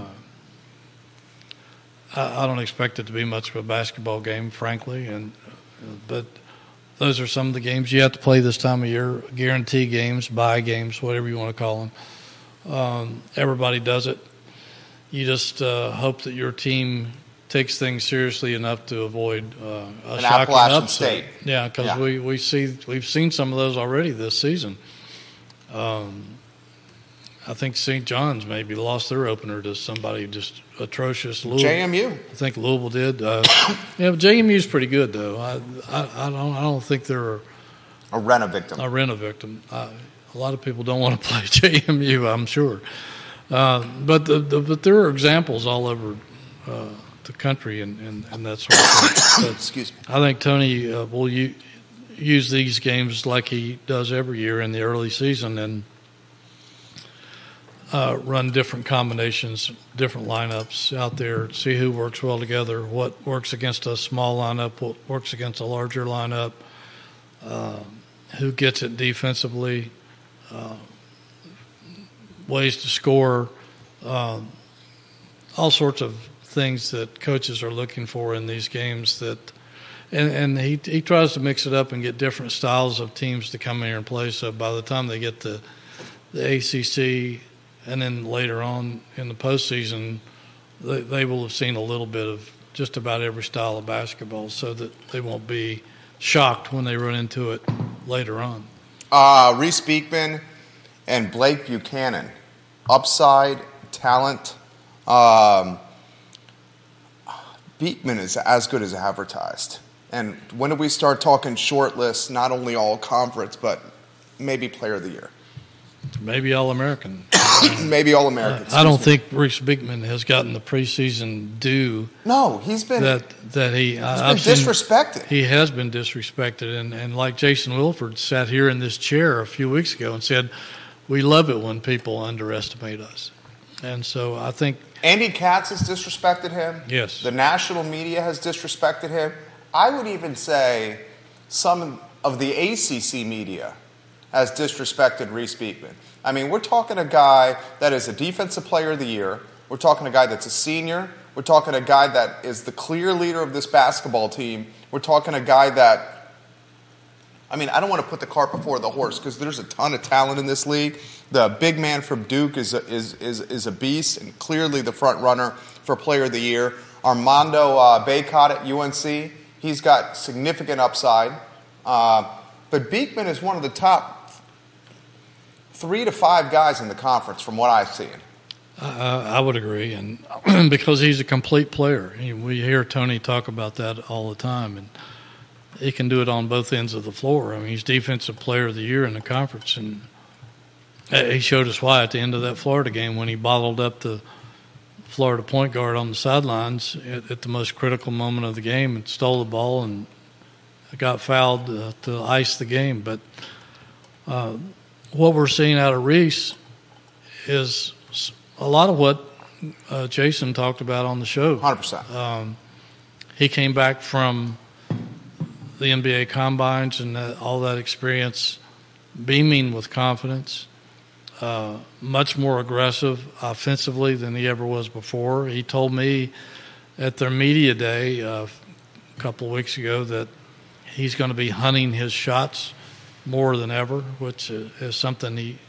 S2: I, I don't expect it to be much of a basketball game, frankly, and uh, but those are some of the games you have to play this time of year guarantee games buy games whatever you want to call them um, everybody does it you just uh, hope that your team takes things seriously enough to avoid uh, a
S1: An
S2: shocking
S1: Appalachian
S2: upset.
S1: State.
S2: yeah because
S1: Yeah.
S2: we, we see we've seen some of those already this season um, I think St. John's maybe lost their opener to somebody just atrocious. Louisville,
S1: JMU.
S2: I think Louisville did. Uh, (coughs) yeah, but JMU's pretty good though. I, I, I don't I don't think they're
S1: A rent a victim.
S2: a rent a victim. I, a lot of people don't want to (laughs) play JMU, I'm sure. Uh, but the, the, but there are examples all over uh, the country and, and, and that sort of thing. (coughs)
S1: Excuse me.
S2: I think Tony uh, will u- use these games like he does every year in the early season and uh, run different combinations, different lineups out there, see who works well together, what works against a small lineup, what works against a larger lineup, uh, who gets it defensively, uh, ways to score, um, all sorts of things that coaches are looking for in these games that and, and he he tries to mix it up and get different styles of teams to come in here and play. So by the time they get to the ACC and then later on in the postseason, they, they will have seen a little bit of just about every style of basketball, so that they won't be shocked when they run into it later on.
S1: Uh, Reece Beekman and Blake Buchanan. Upside, talent. Um, Beekman is as good as advertised. And when do we start talking short lists, not only all conference, but maybe player of the year?
S2: Maybe All American. (coughs)
S1: maybe all American.
S2: I don't think Reece Beekman has gotten the preseason due
S1: No, he's been,
S2: that that he.
S1: he's been
S2: I've seen-
S1: disrespected.
S2: He has been disrespected, and, and like Jason Williford sat here in this chair a few weeks ago and said, "We love it when people underestimate us," and so I think
S1: Andy Katz has disrespected him.
S2: Yes.
S1: The national media has disrespected him. I would even say some of the ACC media has disrespected Reece Beekman. I mean, we're talking a guy that is a defensive player of the year. We're talking a guy that's a senior. We're talking a guy that is the clear leader of this basketball team. We're talking a guy that I mean, I don't want to put the cart before the horse because there's a ton of talent in this league. The big man from Duke is a, is, is, is a beast and clearly the front runner for Player of the Year. Armando uh, Bacot at UNC, he's got significant upside. Uh, but Beekman is one of the top three to five guys in the conference from what I've seen.
S2: uh, I would agree, and (clears throat) because he's a complete player, we hear Tony talk about that all the time, and he can do it on both ends of the floor. I mean, he's defensive player of the year in the conference, and he showed us why at the end of that Florida game when he bottled up the Florida point guard on the sidelines at, at, the most critical moment of the game and stole the ball and got fouled uh, to ice the game. But uh, what we're seeing out of Reece is a lot of what uh, Jason talked about on the show.
S1: 100%. Um,
S2: he came back from the NBA combines and that, all that experience, beaming with confidence, uh, much more aggressive offensively than he ever was before. He told me at their media day uh, a couple of weeks ago that he's going to be hunting his shots more than ever, which is something he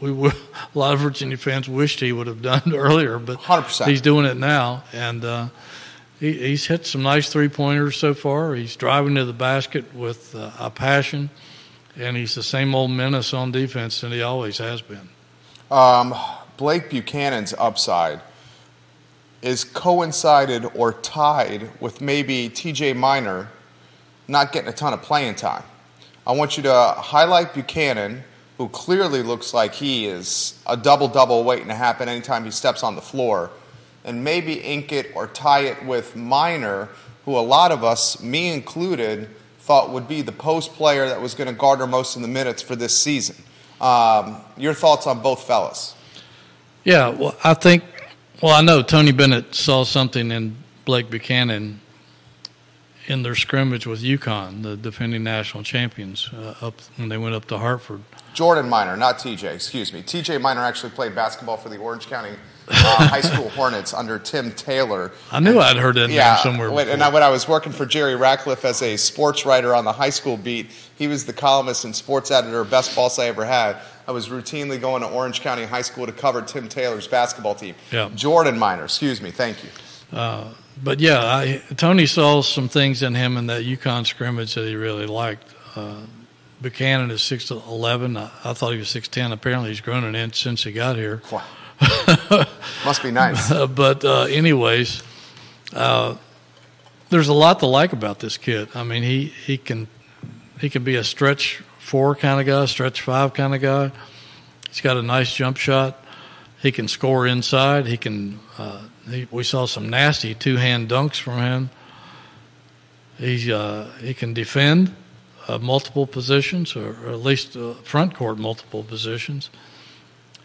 S2: we (laughs) a lot of Virginia fans wished he would have done (laughs) earlier, but
S1: 100%.
S2: he's doing it now, and uh, he, he's hit some nice three pointers so far. He's driving to the basket with uh, a passion, and he's the same old menace on defense that he always has been.
S1: Um, Blake Buchanan's upside is coincided or tied with maybe T.J. Minor not getting a ton of playing time. I want you to highlight Buchanan, who clearly looks like he is a double double waiting to happen anytime he steps on the floor and maybe ink it or tie it with Minor, who a lot of us, me included, thought would be the post player that was going to garner most of the minutes for this season. Um, your thoughts on both fellas?
S2: Yeah, well, I think, well, I know Tony Bennett saw something in Blake Buchanan in their scrimmage with UConn, the defending national champions, uh, up when they went up to Hartford.
S1: Jordan Minor, not TJ, excuse me. TJ Miner actually played basketball for the Orange County uh, high school Hornets (laughs) under Tim Taylor.
S2: I knew and, I'd heard that yeah, name somewhere.
S1: When, and I, when I was working for Jerry Ratcliffe as a sports writer on the high school beat, he was the columnist and sports editor, best boss I ever had. I was routinely going to Orange County High School to cover Tim Taylor's basketball team.
S2: Yeah.
S1: Jordan Minor, excuse me, thank you.
S2: Uh, but yeah, I, Tony saw some things in him in that UConn scrimmage that he really liked. Uh, Buchanan is six eleven. I, I thought he was six ten. Apparently, he's grown an inch since he got here.
S1: Wow. (laughs) Must be nice.
S2: but uh, anyways, uh, there's a lot to like about this kid. I mean, he he can he can be a stretch four kind of guy, stretch five kind of guy. He's got a nice jump shot. He can score inside. He can. Uh, he, we saw some nasty two hand dunks from him. He's uh, he can defend uh, multiple positions, or, or at least uh, front court multiple positions.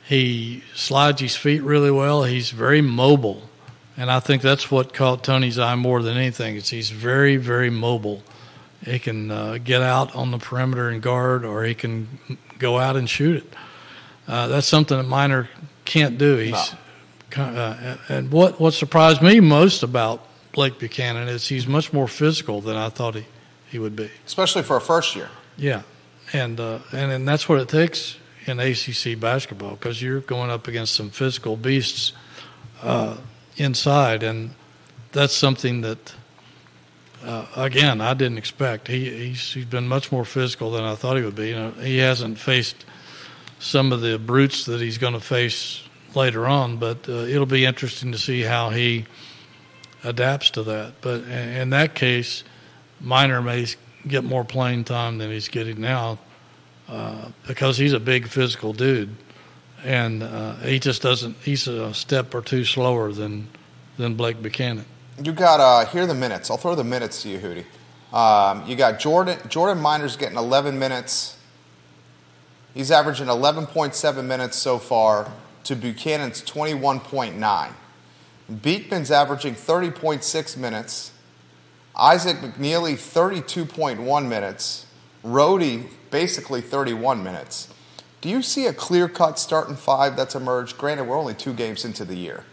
S2: He slides his feet really well. He's very mobile, and I think that's what caught Tony's eye more than anything. Is he's very very mobile. He can uh, get out on the perimeter and guard, or he can go out and shoot it. Uh, that's something that Minor can't do. He's no. uh, and what what surprised me most about Blake Buchanan is he's much more physical than I thought he, he would be,
S1: especially for a first year.
S2: Yeah, and uh, and and that's what it takes in ACC basketball because you're going up against some physical beasts uh, inside, and that's something that. Uh, again, I didn't expect. He he's, he's been much more physical than I thought he would be. You know, he hasn't faced some of the brutes that he's going to face later on, but uh, it'll be interesting to see how he adapts to that. But in that case, Minor may get more playing time than he's getting now uh, because he's a big physical dude, and uh, he just doesn't. He's a step or two slower than than Blake Buchanan.
S1: You got uh, here the minutes. I'll throw the minutes to you, Hootie. Um, you got Jordan Jordan Minor's getting 11 minutes. He's averaging 11.7 minutes so far to Buchanan's 21.9. Beekman's averaging 30.6 minutes. Isaac McNeely, 32.1 minutes. Rohde, basically 31 minutes. Do you see a clear cut starting five that's emerged? Granted, we're only two games into the year.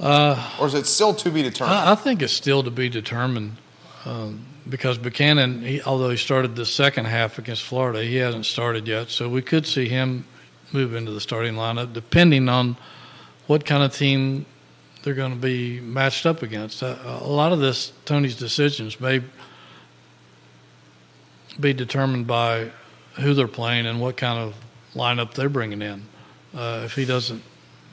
S2: Uh,
S1: or is it still to be determined?
S2: I, I think it's still to be determined. Um, because Buchanan, he, although he started the second half against Florida, he hasn't started yet. So we could see him move into the starting lineup, depending on what kind of team they're going to be matched up against. Uh, a lot of this, Tony's decisions may be determined by who they're playing and what kind of lineup they're bringing in. Uh, if he doesn't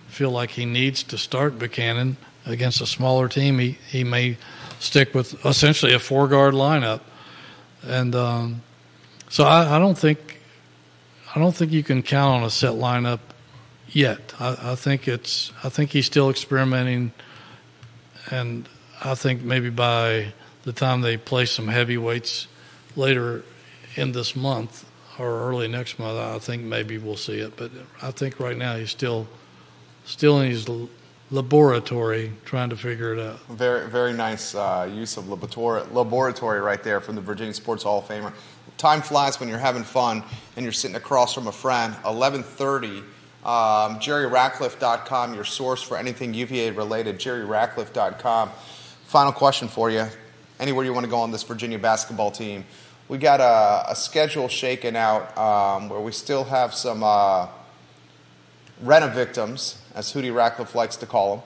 S2: feel like he needs to start Buchanan against a smaller team, he, he may – stick with essentially a four guard lineup, and um, so I, I, don't think I don't think you can count on a set lineup yet. I, I think it's. I think he's still experimenting, and I think maybe by the time they play some heavyweights later in this month or early next month, I think maybe we'll see it. But I think right now he's still still in his laboratory trying to figure it out.
S1: Very, very nice uh, use of laboratory, laboratory right there from the Virginia Sports Hall of Famer. Time flies when you're having fun and you're sitting across from a friend. 1130, um, jerryratcliffe.com, your source for anything UVA related, jerryratcliffe.com. Final question for you. Anywhere you want to go on this Virginia basketball team, we got a, a schedule shaken out um, where we still have some uh, Rena victims as Hootie Ratcliffe likes to call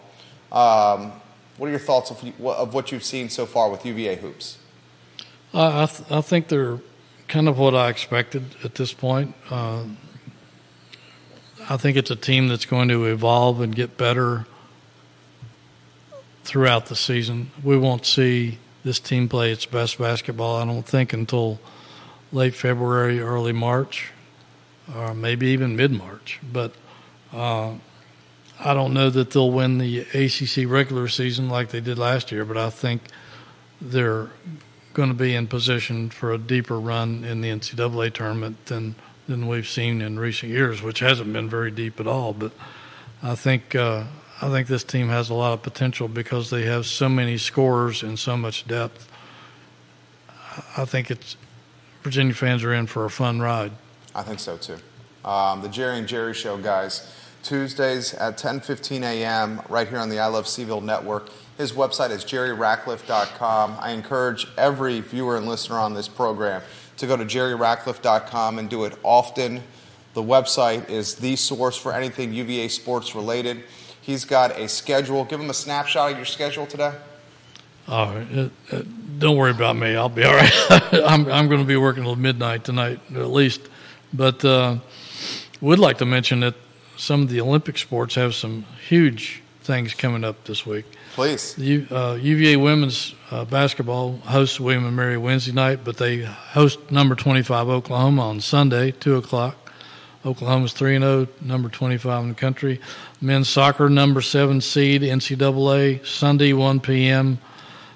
S1: them. Um, what are your thoughts of, of, what you've seen so far with UVA hoops?
S2: I, th- I, think they're kind of what I expected at this point. Uh, I think it's a team that's going to evolve and get better throughout the season. We won't see this team play its best basketball, I don't think, until late February, early March, or maybe even mid March. But uh, I don't know that they'll win the ACC regular season like they did last year, but I think they're going to be in position for a deeper run in the NCAA tournament than than we've seen in recent years, which hasn't been very deep at all. But I think uh, I think this team has a lot of potential because they have so many scorers and so much depth. I think it's Virginia fans are in for a fun ride.
S1: I think so too. Um, the Jerry and Jerry Show, guys. Tuesdays at 10:15 a.m. right here on the I Love CVille network. His website is jerryratcliffe.com. I encourage every viewer and listener on this program to go to jerryratcliffe.com and do it often. The website is the source for anything UVA sports related. He's got a schedule. Give him a snapshot of your schedule today.
S2: Oh, uh, don't worry about me. I'll be all right. (laughs) I'm, I'm going to be working until midnight tonight, at least. But uh, would like to mention that some of the Olympic sports have some huge things coming up this week.
S1: Please.
S2: U, uh, UVA women's uh, basketball hosts William and Mary Wednesday night, but they host number 25 Oklahoma on Sunday, 2 o'clock. Oklahoma's 3 0, number 25 in the country. Men's soccer, number 7 seed, NCAA, Sunday, 1 p.m.,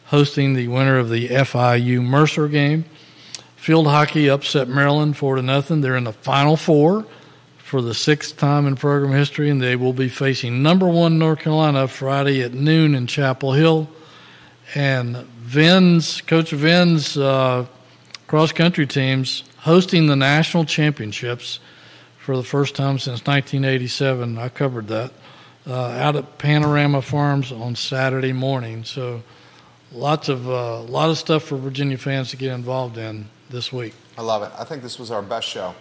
S2: hosting the winner of the FIU Mercer game. Field hockey upset Maryland 4 to nothing. They're in the Final Four for the sixth time in program history, and they will be facing number one North Carolina Friday at noon in Chapel Hill. And Vin's, Coach Vin's uh, cross country teams hosting the national championships for the first time since 1987. I covered that uh, out at Panorama Farms on Saturday morning. So lots of uh, lot of stuff for Virginia fans to get involved in this week.
S1: I love it. I think this was our best show.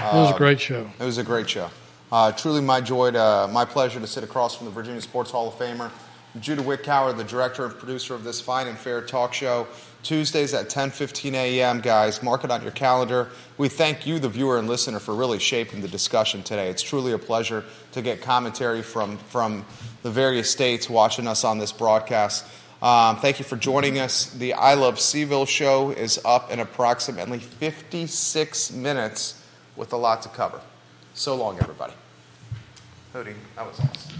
S2: It was a great show.
S1: It was a great show. Uh, truly my joy, to, uh, my pleasure to sit across from the Virginia Sports Hall of Famer, Judah Wickower, the director and producer of this fine and fair talk show. Tuesdays at 10:15 a.m. Guys, mark it on your calendar. We thank you, the viewer and listener, for really shaping the discussion today. It's truly a pleasure to get commentary from from the various states watching us on this broadcast. Um, thank you for joining us. The I Love CVille show is up in approximately 56 minutes with a lot to cover. So long, everybody. Hody, that was awesome.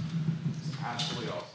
S1: Absolutely awesome.